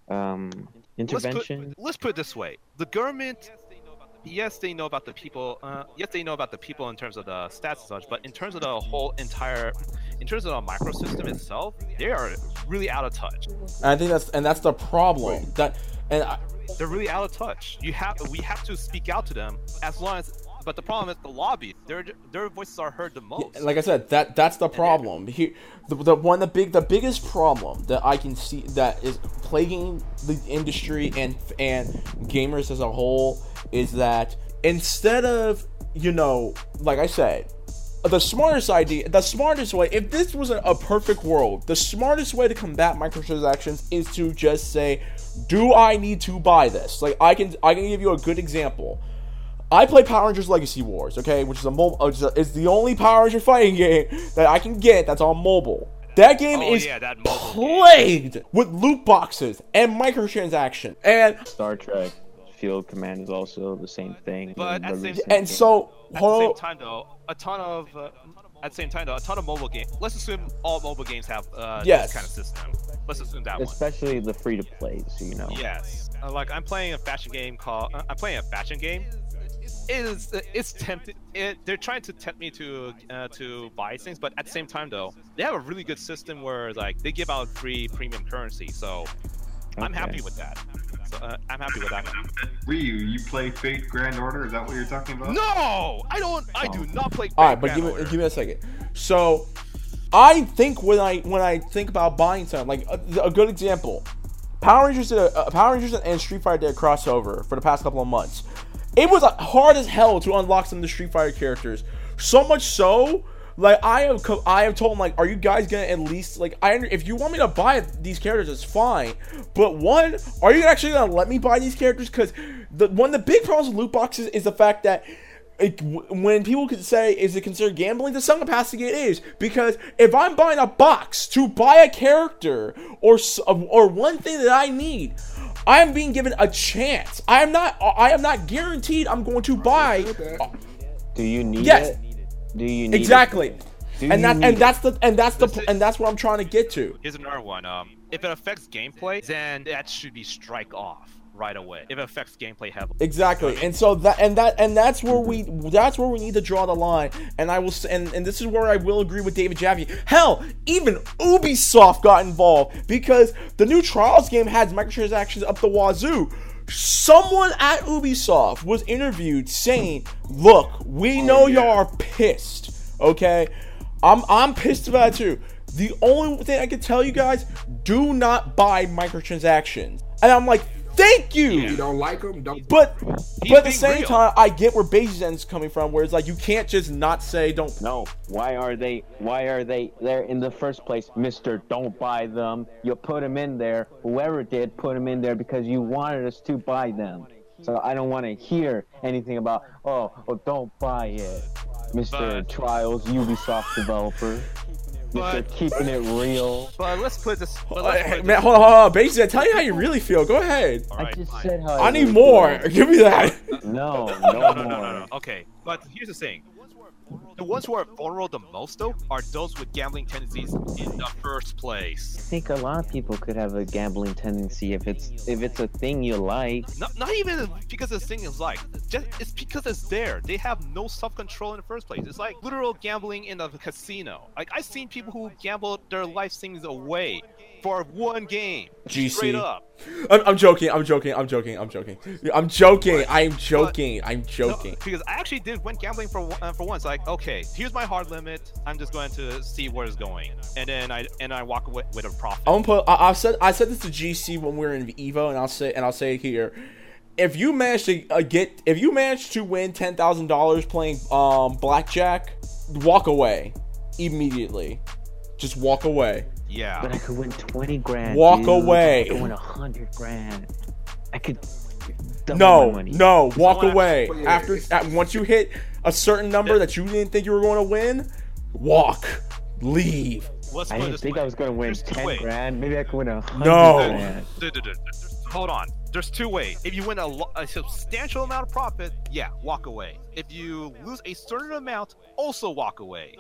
um Let's put, intervention let's put it this way: the government, yes, they know about the people. Uh, yes, they know about the people in terms of the stats and such. But in terms of the whole entire, in terms of the microsystem itself, they are really out of touch. And I think that's and that's the problem. That and I, They're really out of touch. You have we have to speak out to them as long as. But the problem is the lobby. Their their voices are heard the most. like I said, that that's the problem. Here, the, the one the big the biggest problem that I can see that is plaguing the industry and and gamers as a whole is that instead of you know, like I said, the smartest idea, the smartest way, if this was a, a perfect world, the smartest way to combat microtransactions is to just say, do I need to buy this? Like I can I can give you a good example. I play Power Rangers Legacy Wars, okay, which is a mobile, is the only Power Ranger fighting game that I can get that's on mobile. That game Oh, is yeah, that mobile game. plagued with loot boxes and microtransaction. And Star Trek Fleet Command is also the same thing. But at the same- same and game. so At the same time, though, a ton of uh, at the same time though, a ton of mobile games. Let's assume all mobile games have uh, Yes. this kind of system. Let's assume that one. especially the free to play, so you know. Yes. Uh, like I'm playing a fashion game called. Uh, I'm playing a fashion game. It is. It's tempted. It, they're trying to tempt me to uh, to buy things, but at the same time, though, they have a really good system where like they give out free premium currency. So I'm happy with that. So uh, I'm happy with that. Ryu, you play Fate Grand Order? Is that what you're talking about? No, I don't. I do not play. All right, but Grand give me Order. give me a second. So, I think when I when I think about buying something, like a, a good example, Power Rangers did a, uh, Power Rangers and Street Fighter did a crossover for the past couple of months. It was uh, hard as hell to unlock some of the Street Fighter characters. So much so, like I have co- I have told them like, are you guys gonna at least like I if you want me to buy these characters, it's fine. But one, are you actually gonna let me buy these characters? Because the one of the big problems with loot boxes is the fact that it, when people could say, is it considered gambling? To some capacity, it is because if I'm buying a box to buy a character or or one thing that I need, I am being given a chance. I am not. I am not guaranteed. I'm going to buy Do you need Yes. it? Do you need exactly, it? Do and you that need and that's the and that's the Listen. and that's what I'm trying to get to. Here's another one. Um, if it affects gameplay, then that should be strike off right away. It affects gameplay heavily. Exactly, and so that and that and that's where we that's where we need to draw the line. And I will and and this is where I will agree with David Jaffe. Hell, even Ubisoft got involved because the new Trials game has microtransactions up the wazoo. Someone at Ubisoft was interviewed saying, "Look, we oh, know yeah. y'all are pissed. Okay, I'm I'm pissed about it too. The only thing I can tell you guys: do not buy microtransactions." And I'm like, "Thank you." You don't like them? Don't. But He's but at the same real. time, I get where Bayesian's coming from, where it's like you can't just not say don't. No, why are they? Why are they there in the first place, Mister? Don't buy them. You put them in there. Whoever did put them in there because you wanted us to buy them. So I don't want to hear anything about oh, oh don't buy it, Mister Trials Ubisoft developer, Mister But- Keeping It Real. But let's put this. But let's Hey, put man, hold on, hold on, Bayesian. Tell you how you really feel. Go ahead. all I just fine. said how I I need really more. feel. Give me that. No, no, No, no, no, no, no. Okay, but here's the thing. The ones who are vulnerable the most, though, are those with gambling tendencies in the first place. I think a lot of people could have a gambling tendency if it's if it's a thing you like. Not, not even because this thing is like, just it's because it's there. They have no self-control in the first place. It's like literal gambling in a casino. Like I've seen people who gamble their life things away for one game. GC. Straight up. I'm, I'm joking. I'm joking. I'm joking. I'm joking. I'm joking. I'm joking. I'm No, joking. because I actually did went gambling for one- uh, for once. Like, okay, here's my hard limit. I'm just going to see where it's going, and then I and I walk away with a profit. I'm put. I, I said. I said this to GC when we were in Evo, and I'll say. And I'll say it here. If you manage to uh, get, if you manage to win ten thousand dollars playing um blackjack, walk away immediately. Just walk away. Yeah. But I could win twenty grand. Walk dude. away. I could win a hundred grand. I could. Double No, my money. no, walk Someone- away. Well, After it's- at, once you hit a certain number that you didn't think you were going to win, walk, leave. Let's I didn't think way. I was gonna win There's two ten ways. grand. Maybe I could win a hundred No. grand. Dude. Hold on. There's two ways. If you win a, lo- a substantial amount of profit, yeah, walk away. If you lose a certain amount, also walk away.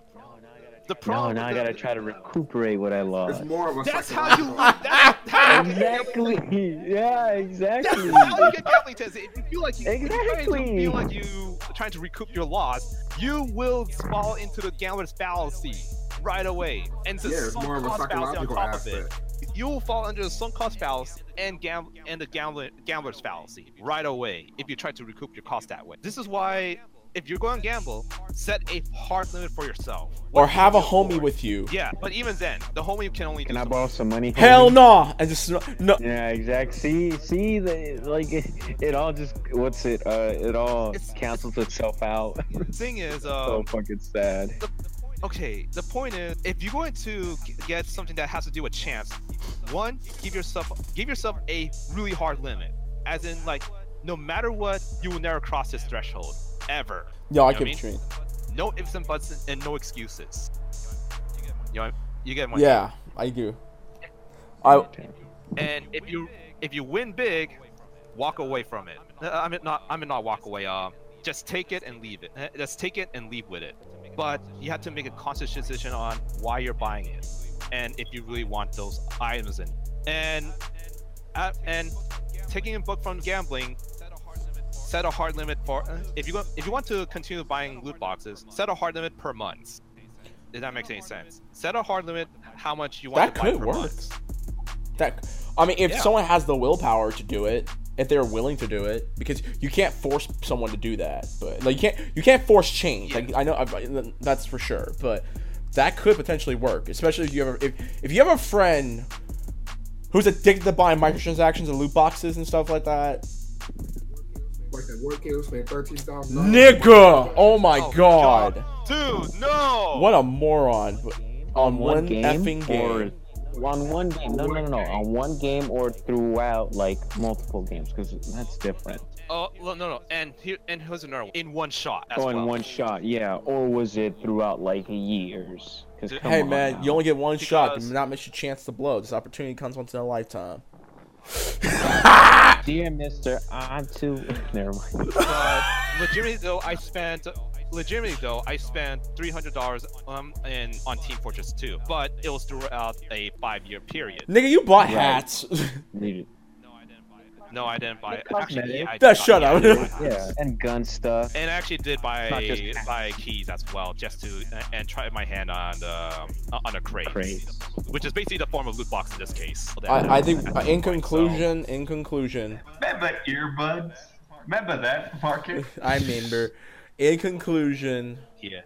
The No, problem. now I gotta try to recuperate what I It's lost. more of a. That's how you. psychological- That's Exactly. Yeah, exactly. That's how you get gambling tests. If you feel like you, if you Exactly. feel like you trying to recoup your loss, you will fall into the gambler's fallacy right away, and the Yeah, sunk more of a cost fallacy on psychological top of it. You will fall under the sunk cost fallacy and gam- and the gambler gambler's fallacy right away if you try to recoup your cost that way. This is why. If you're going to gamble, set a hard limit for yourself. Or What you have a homie afford. with you. Yeah, but even then, the homie can only Can do I borrow some money? Hell homie? no! I just no. Yeah, exactly. See, see, the, like it, it all just what's it? Uh, it all It's- cancels itself out. The thing is, so um, fucking sad. okay, the point is, if you're going to get something that has to do with chance, one, give yourself give yourself a really hard limit, as in like, no matter what, you will never cross this threshold ever. Yo, I You know keep what I train. No ifs and buts and no excuses. You know, You get my Yeah, I do. I and if you if you win big, walk away from it. Uh, I mean not I mean not walk away. Um, just take it and leave it. Uh, Just take it and leave with it. But you have to make a conscious decision on why you're buying it, and if you really want those items in. And uh, and taking a book from gambling, set a hard limit for uh, if you go, if you want to continue buying loot boxes, set a hard limit per month. If that makes any sense, set a hard limit how much you want That to buy could per work. month. that I mean, if Yeah. someone has the willpower to do it, if they're willing to do it, because you can't force someone to do that. But like you can't you can't force change. Like I know I, that's for sure. But that could potentially work, especially if you have a, if if you have a friend who's addicted to buying microtransactions and loot boxes and stuff like that. Like that one kid spent thirteen thousand. Nigga! Oh my Oh, god. Dude, no! What a moron. On one, game effing or game. on one game? No, no, no, no. On one game or throughout like multiple games because that's different. Oh no, no, no. And here, and here's another one. In one shot. As Oh, in well. one shot, yeah. Or was it throughout like years? 'Cause Dude, come Hey on man, now. you only get one shot. Because- Do not miss your chance to blow. This opportunity comes once in a lifetime. Dear Mister, I'm too. Never mind. But legitimately though, I spent. Legitimately though, I spent three hundred dollars um in on Team Fortress 2, but it was throughout a five-year period. Nigga, you bought Right. hats. Needed. No, I didn't buy it. Actually, yeah, I did buy- shut up. did. Yeah, and gun stuff. And I actually did buy just buy keys as well, just to and try my hand on the on a crate, Crazy. which is basically the form of loot box in this case. I, I think, uh, in point, so- conclusion, in conclusion, Remember earbuds? Remember that, Marcus? I remember. In conclusion, yeah.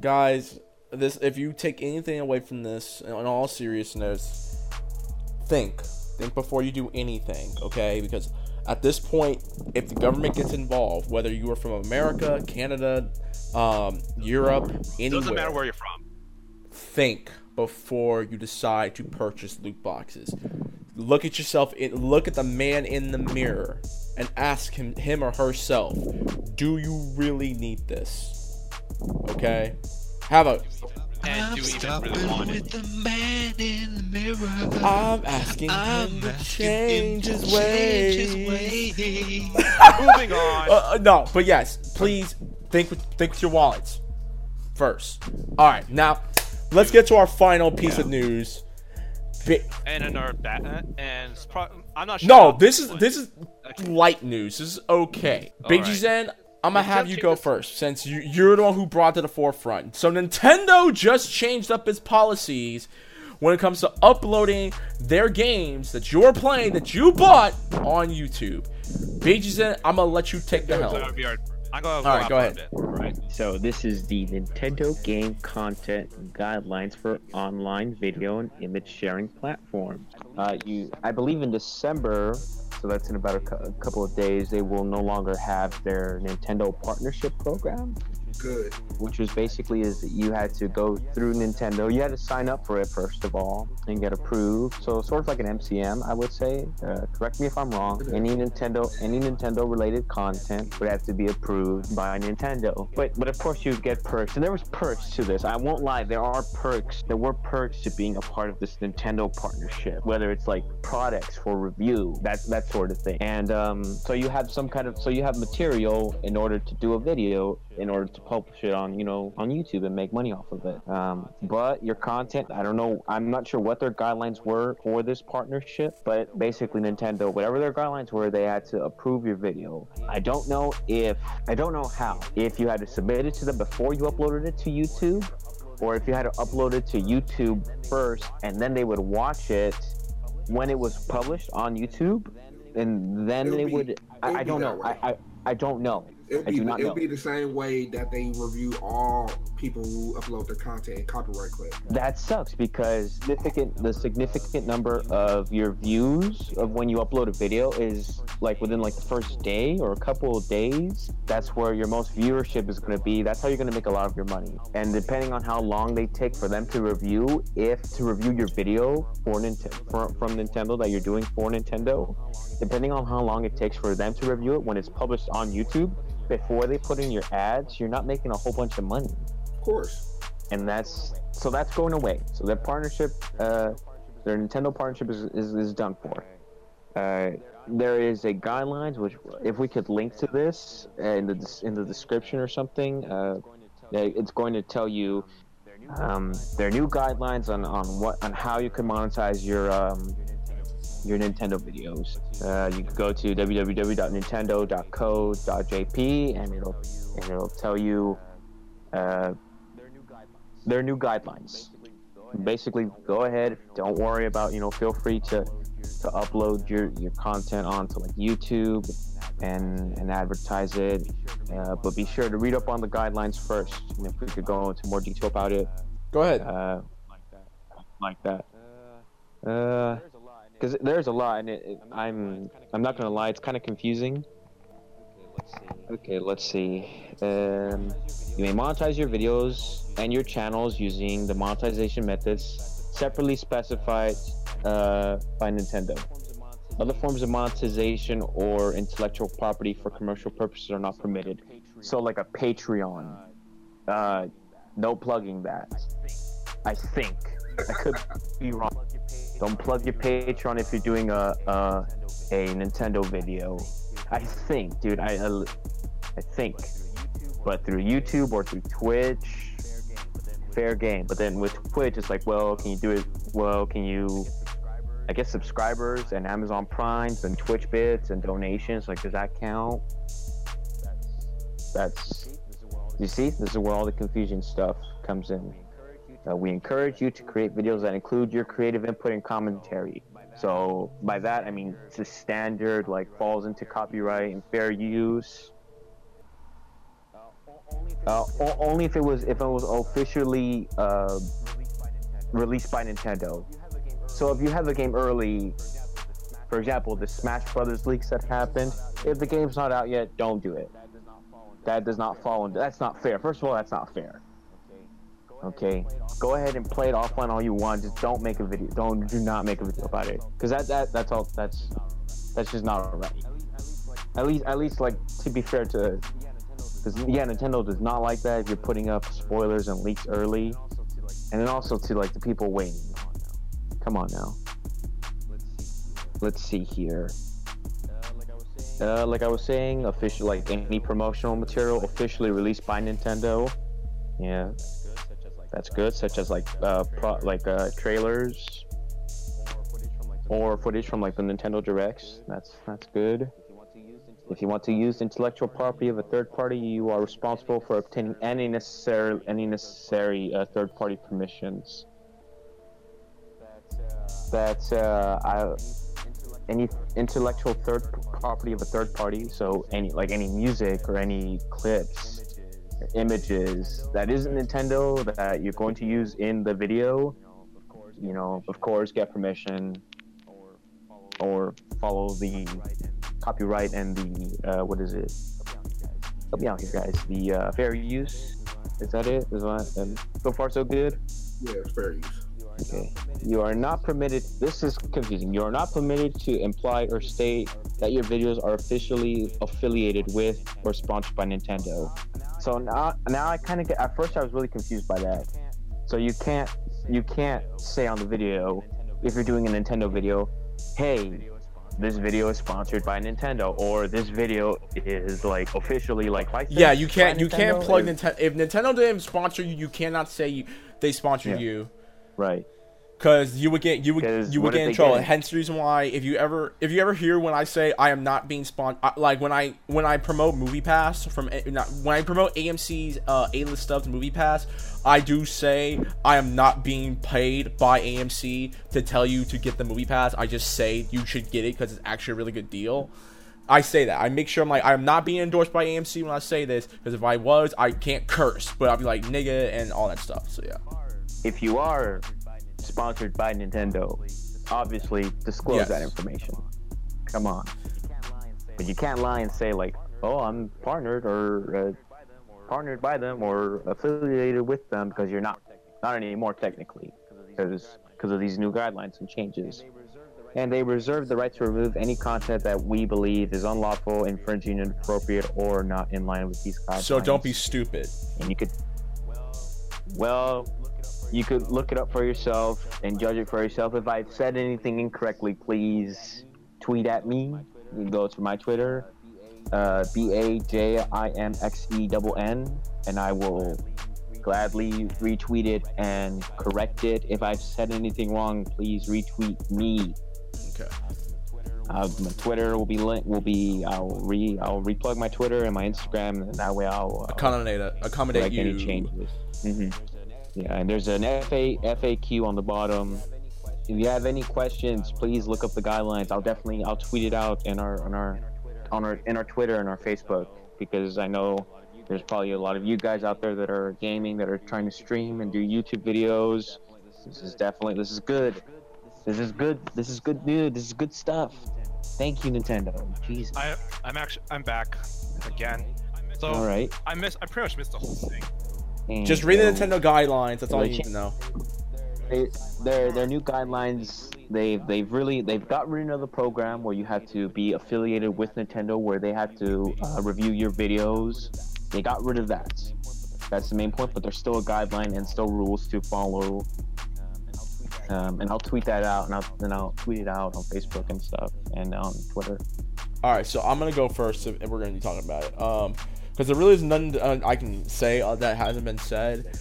guys, this if you take anything away from this, in all seriousness, think, think before you do anything, okay? Because at this point, if the government gets involved, whether you are from America, Canada, um, Europe, anywhere, Doesn't matter where you're from. think before you decide to purchase loot boxes. Look at yourself in look at the man in the mirror and ask him him or herself, do you really need this? Okay? Have a And do we even really want it? the man in the mirror. I'm asking him to change his ways. Moving on. Uh, uh, no, but yes, please think with think with your wallets first. All right, now let's get to our final piece of news. Bi- and another bat, and pro- I'm not sure. No, this is one. this is light news. This is okay. Big Alright. Zen, I'm gonna have you go first since you you're the one who brought to the forefront. So Nintendo just changed up its policies when it comes to uploading their games that you're playing that you bought on YouTube. Big Zen, I'm gonna let you take the helm. that'd be our- I'm gonna All right, go ahead. bit, Right. So this is the Nintendo Game Content Guidelines for Online Video and Image Sharing Platforms. Uh, you, I believe in December, so that's in about a, cou- a couple of days, they will no longer have their Nintendo Partnership Program, Good. which was basically is that you had to go through Nintendo. You had to sign up for it first of all and get approved. So sort of like an MCN, I would say. Uh, correct me if I'm wrong. Any Nintendo, any Nintendo related content would have to be approved by Nintendo. But but of course you get perks, and there was perks to this. I won't lie, there are perks. There were perks to being a part of this Nintendo partnership, whether it's like products for review, that that sort of thing. And um, so you have some kind of so you have material in order to do a video in order to publish it on you know on YouTube and make money off of it. Um, but your content, I don't know, I'm not sure what their guidelines were for this partnership, but basically Nintendo, whatever their guidelines were, they had to approve your video. I don't know if I don't know how if you had to submit it to them before you uploaded it to YouTube, or if you had to upload it to YouTube first and then they would watch it when it was published on YouTube, and then It'll they be- would. I, I don't know. I, I I don't know. It'll be, it'll know. be the same way that they review all people who upload their content and copyright claim. That sucks because significant the significant number of your views of when you upload a video is like within like the first day or a couple of days. That's where your most viewership is going to be. That's how you're going to make a lot of your money. And depending on how long they take for them to review, if to review your video for Nintendo for, from Nintendo that you're doing for Nintendo, depending on how long it takes for them to review it when it's published on YouTube before they put in your ads, you're not making a whole bunch of money. Of course. and that's so that's going away. So their partnership, uh, their Nintendo partnership is is, is done for. Uh, there is a guidelines which, if we could link to this in the in the description or something, uh, it's going to tell you um, their new guidelines on, on what on how you can monetize your um, your Nintendo videos. Uh, you can go to www.nintendo.co.jp and it'll and it'll tell you uh, their new guidelines. Basically, go ahead. Don't worry about you know. Feel free to to upload your, your content onto like YouTube and and advertise it. Uh, but be sure to read up on the guidelines first. And if we could go into more detail about it, Go ahead. uh, like that. Because there's a lot, and it, it, I'm I'm not gonna lie, it's kind of confusing. Okay, let's see. Um, you may monetize your videos and your channels using the monetization methods separately specified uh, by Nintendo. Other forms of monetization or intellectual property for commercial purposes are not permitted. So, like a Patreon, uh, no plugging that. I think I could be wrong. Don't plug your Patreon if you're doing a a, a Nintendo video. I think, dude. I I, I think, but through YouTube or through Twitch, fair game. But then with Twitch, it's like, well, can you do it? Well, can you? I guess subscribers and Amazon Primes and Twitch bits and donations. Like, does that count? That's you see, this is where all the confusion stuff comes in. Uh, we encourage you to create videos that include your creative input and commentary. So by that I mean it's a standard, like falls into copyright and fair use. Uh, only if it was if it was officially uh, released by Nintendo. So if you have a game early, for example, the Smash Brothers leaks that happened, if the game's not out yet, don't do it. That does not fall into. That's not fair. First of all, that's not fair. Okay, go ahead and play it offline all you want. Just don't make a video. Don't do not make a video about it, because that that that's all. That's that's just not right. At least at least like to be fair to, because yeah, Nintendo does not like that if you're putting up spoilers and leaks early, and then also to like the people waiting. Come on now. Let's see here. Uh, like I was saying, official like any promotional material officially released by Nintendo. Yeah, that's good. Such as like uh, pro- like uh, trailers or footage from like the Nintendo Directs. That's that's good. If you want to use intellectual property of a third party, you are responsible for obtaining any necessary any necessary uh, third party permissions. That uh, I any intellectual third property of a third party so any like any music or any clips images that isn't nintendo that you're going to use in the video you know of course get permission or follow the copyright and the uh, what is it? Help me out here guys. The uh, fair use. Is that it? Is that um, so far so good? Yeah, fair use. Okay. You are not permitted. This is confusing. You are not permitted to imply or state that your videos are officially affiliated with or sponsored by Nintendo. So now, now I kind of get. At first, I was really confused by that. So you can't, you can't say on the video if you're doing a Nintendo video, hey, this video is sponsored by Nintendo, or this video is like officially like licensed. Yeah, you can't you can't plug Nintendo. If Nintendo didn't sponsor you, you cannot say they sponsored Yeah. you. Right. Cause you would get you would you would get in trouble. didn't? Hence the reason why if you ever if you ever hear when I say I am not being sponsored, like when I when I promote MoviePass from not, when I promote AMC's uh, A list stuff to MoviePass, I do say I am not being paid by AMC to tell you to get the MoviePass. I just say you should get it because it's actually a really good deal. I say that. I make sure I'm like I'm not being endorsed by AMC when I say this because if I was, I can't curse, but I'll be like nigga and all that stuff. So yeah. If you are sponsored by Nintendo, obviously disclose Yes. that information. Come on. But you can't lie and say like, "Oh, I'm partnered or uh, partnered by them or affiliated with them," because you're not. Not anymore, technically, because because of these new guidelines and changes. And they reserve the right to remove any content that we believe is unlawful, infringing, inappropriate, or not in line with these guidelines. So don't be stupid. And you could. Well, you could look it up for yourself and judge it for yourself. If I've said anything incorrectly, please tweet at me. You can go to my Twitter, uh, B A J I M X E double N, and I will gladly retweet it and correct it. If I've said anything wrong, please retweet me. Okay. Uh, my Twitter will be link will be I'll re I'll replug my Twitter and my Instagram, and that way I'll uh, Accommodate accommodate you. any changes. hmm Yeah, and there's an FA FAQ on the bottom. If you have any questions, please look up the guidelines. I'll definitely I'll tweet it out in our on our on our in our Twitter and our Facebook because I know there's probably a lot of you guys out there that are gaming that are trying to stream and do YouTube videos. This is definitely this is good. This is good. This is good news. This is good stuff. Thank you, Nintendo. Jesus. I I'm actually I'm back again. So All right. I missed I pretty much missed the whole thing. And Just read the Nintendo guidelines. That's all you need to know. they, their their new guidelines they've they've really they've got rid of the program where you have to be affiliated with Nintendo where they have to uh, review your videos. They got rid of that. That's the main point, but there's still a guideline and still rules to follow. Um, and I'll tweet that out, and I'll and I'll tweet it out on Facebook and stuff, and on Twitter. All right, so I'm gonna go first, and we're gonna be talking about it. Um, because there really is nothing uh, I can say uh, that hasn't been said.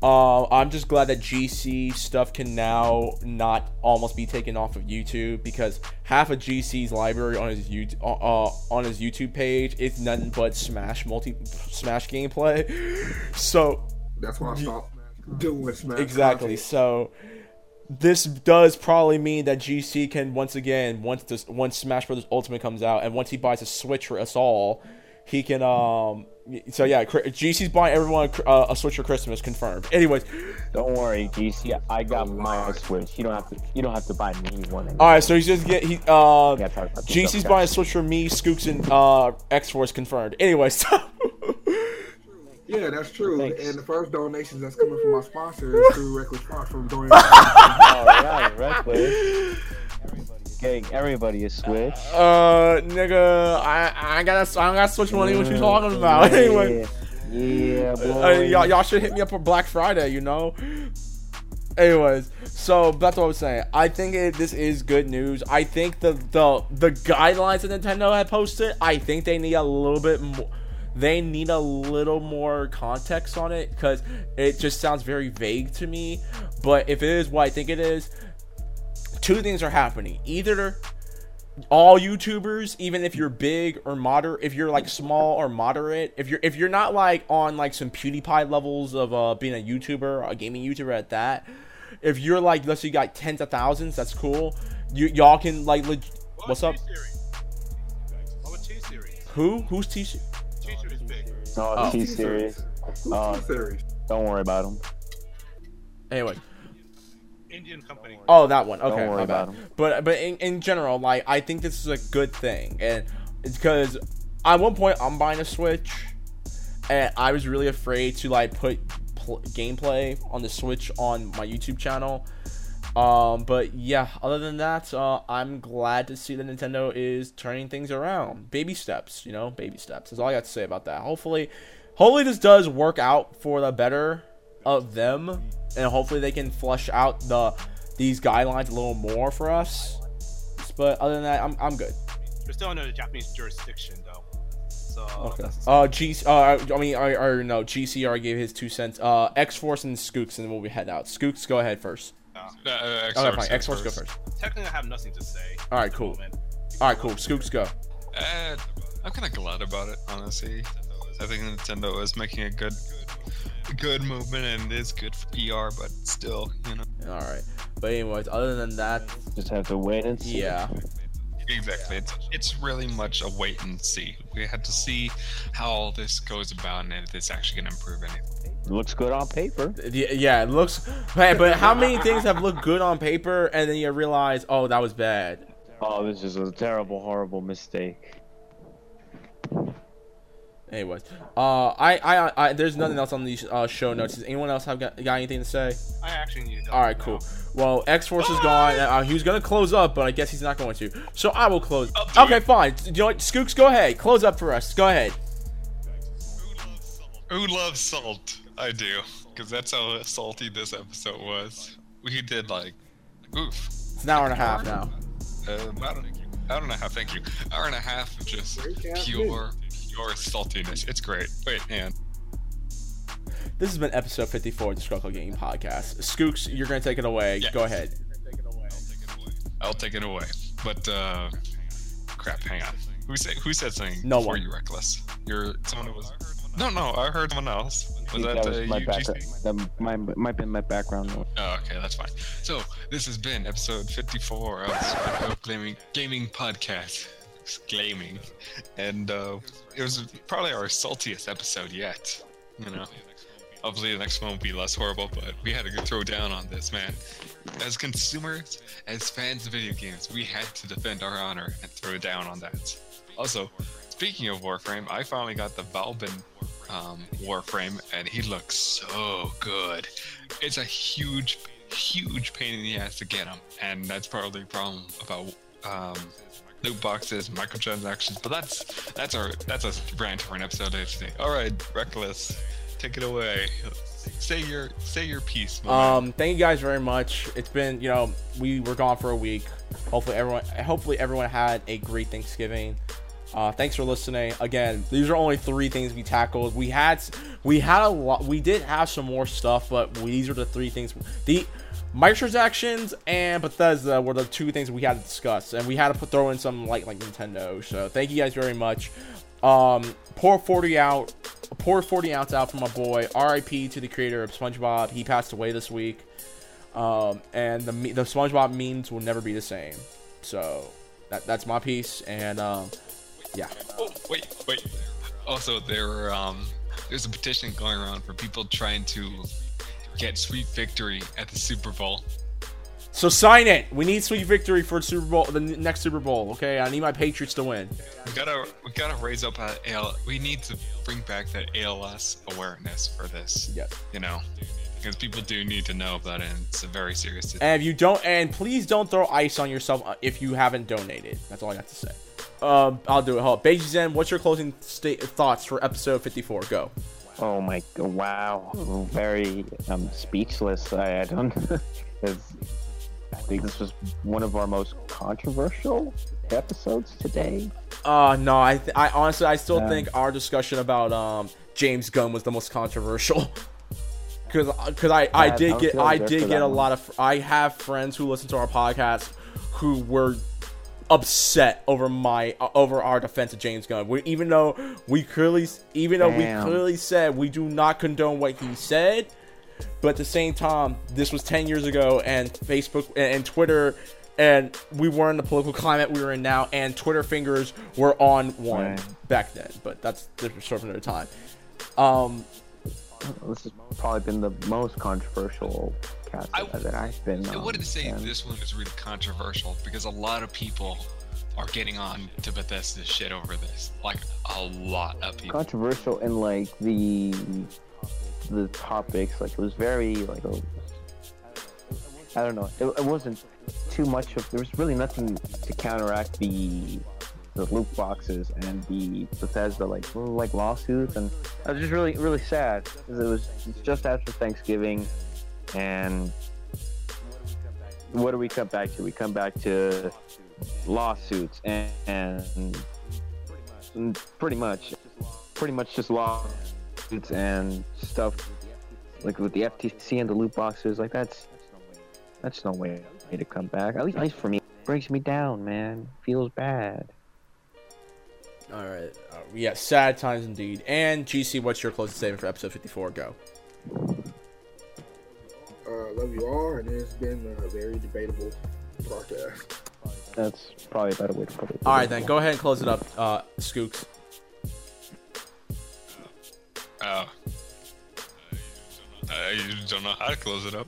Uh, I'm just glad that GC stuff can now not almost be taken off of YouTube because half of GC's library on his YouTube uh, uh, on his YouTube page is nothing but Smash multi Smash gameplay. So That's why I stopped doing Smash. exactly. content. So this does probably mean that GC can once again once this once Smash Brothers Ultimate comes out and once he buys a Switch for us all, he can um. So yeah, Cr- GC's buying everyone a uh, a Switch for Christmas confirmed. Anyways, Don't worry, GC. I got my Switch. You don't have to. You don't have to buy me one. all right. So he's just get he uh. Yeah, talk about this GC's stuff, buying a. Switch for me, Skooks, and uh X Force confirmed. Anyways, so Yeah, that's true. Thanks. And the first donations that's coming from my sponsor is through Reckless Fox from donating. All right, reckless. Getting everybody a Switch. uh, nigga, I I gotta I gotta Switch money. What you talking about? Anyway. Yeah, boy. Uh, y'all, y'all should hit me up for Black Friday, you know. Anyways, so that's what I was saying. I think it, this is good news. I think the the the guidelines that Nintendo had posted. I think they need a little bit more. They need a little more context on it because it just sounds very vague to me. But if it is what I think it is, two things are happening. Either all YouTubers, even if you're big or moderate, if you're like small or moderate, if you're if you're not like on like some PewDiePie levels of uh being a YouTuber, a gaming YouTuber at that, if you're like let's say you got tens of thousands, that's cool. You y'all can like leg- what's up? What about T series? Who who's T? T series big. Oh, Oh. T series. Uh, T-Series? Don't worry about them. Anyway, Indian company. oh that one. Okay, Don't worry my bad. about 'em. But but in, in general, like I think this is a good thing, and it's because at one point I'm buying a Switch, and I was really afraid to like put pl- gameplay on the Switch on my YouTube channel. Um, but yeah, other than that, uh, I'm glad to see that Nintendo is turning things around. Baby steps, you know, baby steps. That's all I got to say about that. Hopefully, hopefully this does work out for the better of them, and hopefully they can flush out the these guidelines a little more for us. But other than that, I'm I'm good. We're still under the Japanese jurisdiction though. So Okay. Uh, G. Uh, I mean, I or no, GC already gave his two cents. Uh, X Force and Skooks, and then we'll be head out. Skooks, go ahead first. Uh, Okay, X-Force fine. X Force, go first. technically, I have nothing to say. All right, cool. moment. All right, cool. Skooks, go. Uh, I'm kind of glad about it, honestly. I think Nintendo is making a good, good movement, and it is good for PR. But still, you know, All right. But anyways, other than that, Just have to wait and see. yeah. exactly. It's it's really much a wait and see. We had to see how all this goes about, and if it's actually gonna improve anything. Looks good on paper. Yeah, yeah, it looks. Hey, but how many things have looked good on paper and then you realize, oh, that was bad? Oh, this is a terrible, horrible mistake. Anyways, uh, I, I, I, there's nothing else on these uh, show notes. Does anyone else have got, got anything to say? I actually need. All right, cool. Well, X Force is gone. Uh, he was gonna close up, but I guess he's not going to. So I will close. Okay, fine. You know what? Skooks, go ahead. Close up for us. Go ahead. Who loves salt? I do, because that's how salty this episode was. We did like, oof, It's an hour and a half now. uh, about an hour and a half. Thank you. Hour and a half of just pure, pure saltiness. It's great. Wait, and This has been episode 54 of the Scrub Club Gaming Podcast. Skooks, you're gonna take it away. Yes. Go ahead. I'll take it away. But uh, crap. Hang on. Who said who said something No before one. you, reckless? You're someone who was. No, no. I heard someone else. Was that, that uh, my you, back, that might, might be my background noise. Oh, okay, that's fine. So this has been episode 54 of the Gaming Gaming Podcast. Gaming, and uh, it was probably our saltiest episode yet. You know, hopefully the next one will be less horrible. But we had to throw down on this, man. As consumers, as fans of video games, we had to defend our honor and throw down on that. Also, speaking of Warframe, I finally got the Valbin um, Warframe, and he looks so good. It's a huge, huge pain in the ass to get him, and that's probably the problem about um, loot boxes, microtransactions. But that's that's our that's a rant for an episode today. All right, reckless, take it away. Say your say your piece. Um, thank you guys very much. It's been, you know, we were gone for a week. Hopefully everyone, hopefully everyone had a great Thanksgiving. Uh, thanks for listening. Again, these are only three things we tackled. We had, we had a lot. We did have some more stuff, but we, these are the three things. The microtransactions and Bethesda were the two things we had to discuss, and we had to put throw in some light like Nintendo. So thank you guys very much. Um, pour 40 out, pour 40 ounce out for my boy. R.I.P. to the creator of SpongeBob. He passed away this week. Um, and the the SpongeBob memes will never be the same. So that that's my piece. And um, yeah, Oh, wait, wait. Also, there were, um, there's a petition going around for people trying to get sweet victory at the Super Bowl. so sign it. We need sweet victory for Super Bowl, the next Super Bowl. Okay, I need my Patriots to win. We gotta, we gotta raise up uh, AL. We need to bring back that ALS awareness for this. Yes. You know, because people do need to know about it. And it's a very serious. disease. And if you don't, and please don't throw ice on yourself uh, if you haven't donated. That's all I got to say. Um, I'll do it. Hold. Beiji Zen, what's your closing sta- thoughts for episode 54? Go. Oh my wow! Very um, speechless. I, I don't. I think this was one of our most controversial episodes today. Uh, no, I, th- I honestly, I still Yeah. think our discussion about um James Gunn was the most controversial. Cause, cause I, I Yeah, did I get, I did get a one. lot of, I have friends who listen to our podcast who were upset over my, uh, over our defense of James Gunn. We, even though we clearly, even though Damn. we clearly said we do not condone what he said, but at the same time, this was 10 years ago, and Facebook and, and Twitter, and we weren't in the political climate we were in now, and Twitter fingers were on one Right. back then. But that's different story for another time. Um, This has probably been the most controversial cast I- that, I've been. I on, wouldn't say and- this one is really controversial because a lot of people are getting on to Bethesda shit over this. Like a lot of people. controversial in like the the topics. Like it was very like a, I don't know. It, it wasn't too much of. There was really nothing to counteract the the loot boxes and the Bethesda like like lawsuits, and I was just really really sad because it was just after Thanksgiving, and what do we come back to? We come back to lawsuits and, and pretty much pretty much just lawsuits and stuff like with the FTC and the loot boxes like that's that's no way to come back at least, at least for me it breaks me down man feels bad all right. Uh, yeah, sad times indeed. And GC, what's your closing statement for episode 54? Go. Uh, love you all, and it's been a very debatable podcast. that's probably a better way to put it All right, then go ahead and close it up, uh, Skooks. Uh, I don't know how to close it up.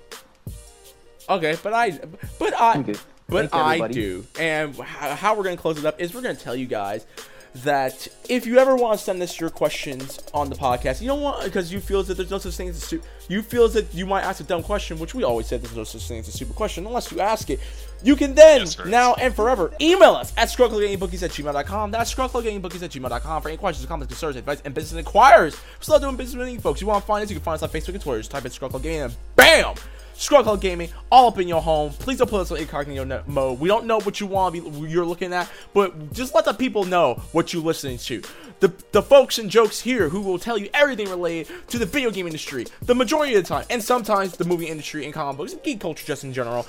Okay, but I, but I, But Thank I everybody. do. And how, how we're going to close it up is we're going to tell you guys that if you ever want to send us your questions on the podcast, you don't want because you feel that there's no such thing as a stu- you feel that you might ask a dumb question, which we always said there's no such thing as a stupid question unless you ask it. You can then Yes, now and forever email us at scrugglegamebookies at gmail.com. That's scrugglegamebookies at gmail.com for any questions, comments, concerns, advice, and business inquiries. We're still doing business with you folks. You want to find us? You can find us on Facebook and Twitter. Just type in Scrub Club Gaming and bam! Club Gaming, all up in your home. Please don't put us on incognito mode. We don't know what you want to be, you're looking at, but just let the people know what you're listening to. The, the folks and jokes here who will tell you everything related to the video game industry, the majority of the time, and sometimes the movie industry and comic books and geek culture just in general.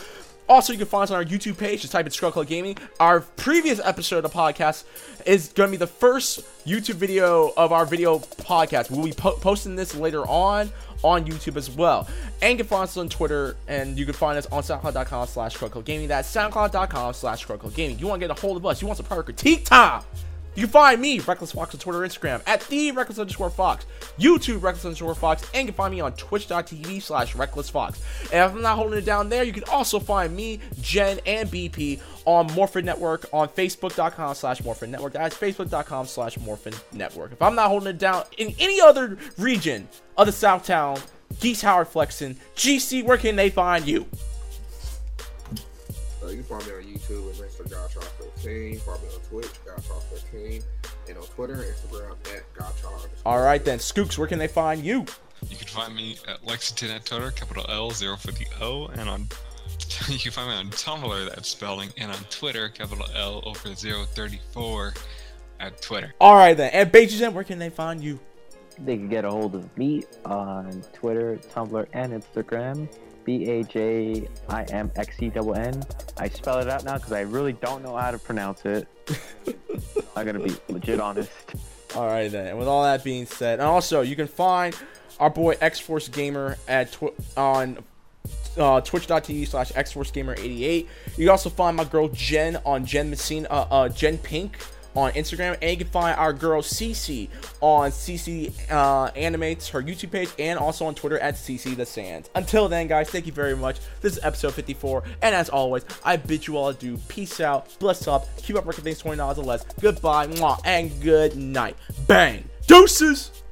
Also, you can find us on our YouTube page. Just type in Scrub Club Gaming. Our previous episode of the podcast is going to be the first YouTube video of our video podcast. We'll be po- posting this later on on YouTube as well. And you can find us on Twitter, and you can find us on SoundCloud.com slash Gaming. That's SoundCloud.com slash Gaming. You want to get a hold of us, you want some prior critique time. You can find me, Reckless Fox, on Twitter, Instagram, at the Reckless underscore Fox, YouTube, Reckless underscore Fox, and you can find me on Twitch.tv slash Reckless Fox. And if I'm not holding it down there, you can also find me, Jen, and BP on Morphin Network on Facebook.com slash Morphin Network. That's Facebook.com slash Morphin Network. If I'm not holding it down in any other region of the Southtown, Geese Howard Flexen, GC, where can they find you? Uh, you can find me on YouTube at Mr. Godchild13. Follow me on Twitch, Godchild13. And on Twitter Instagram at Godchild. All right then, Skooks, where can they find you? You can find me at Lexington at Twitter, capital L, zero for the O, and on you can find me on Tumblr, that's spelling, and on Twitter, capital L over 034 at Twitter. All right then, and Beijing, where can they find you? They can get a hold of me on Twitter, Tumblr, and Instagram. B A J I M X E double N. I spell it out now because I really don't know how to pronounce it. I'm gonna be legit honest. All right then. And with all that being said, and also you can find our boy X Force Gamer at tw- on uh, Twitch.tv slash X Force Gamer 88. You can also find my girl Jen on Jen Messina, uh, uh, Jen Pink on Instagram, and you can find our girl CC on CC uh, Animates, her YouTube page, and also on Twitter at Cece the Sands. Until then, guys, thank you very much. This is episode 54, and as always, I bid you all adieu. Peace out, bless up, keep up working things $20 or less. Goodbye, mwah, and good night. Bang! Deuces!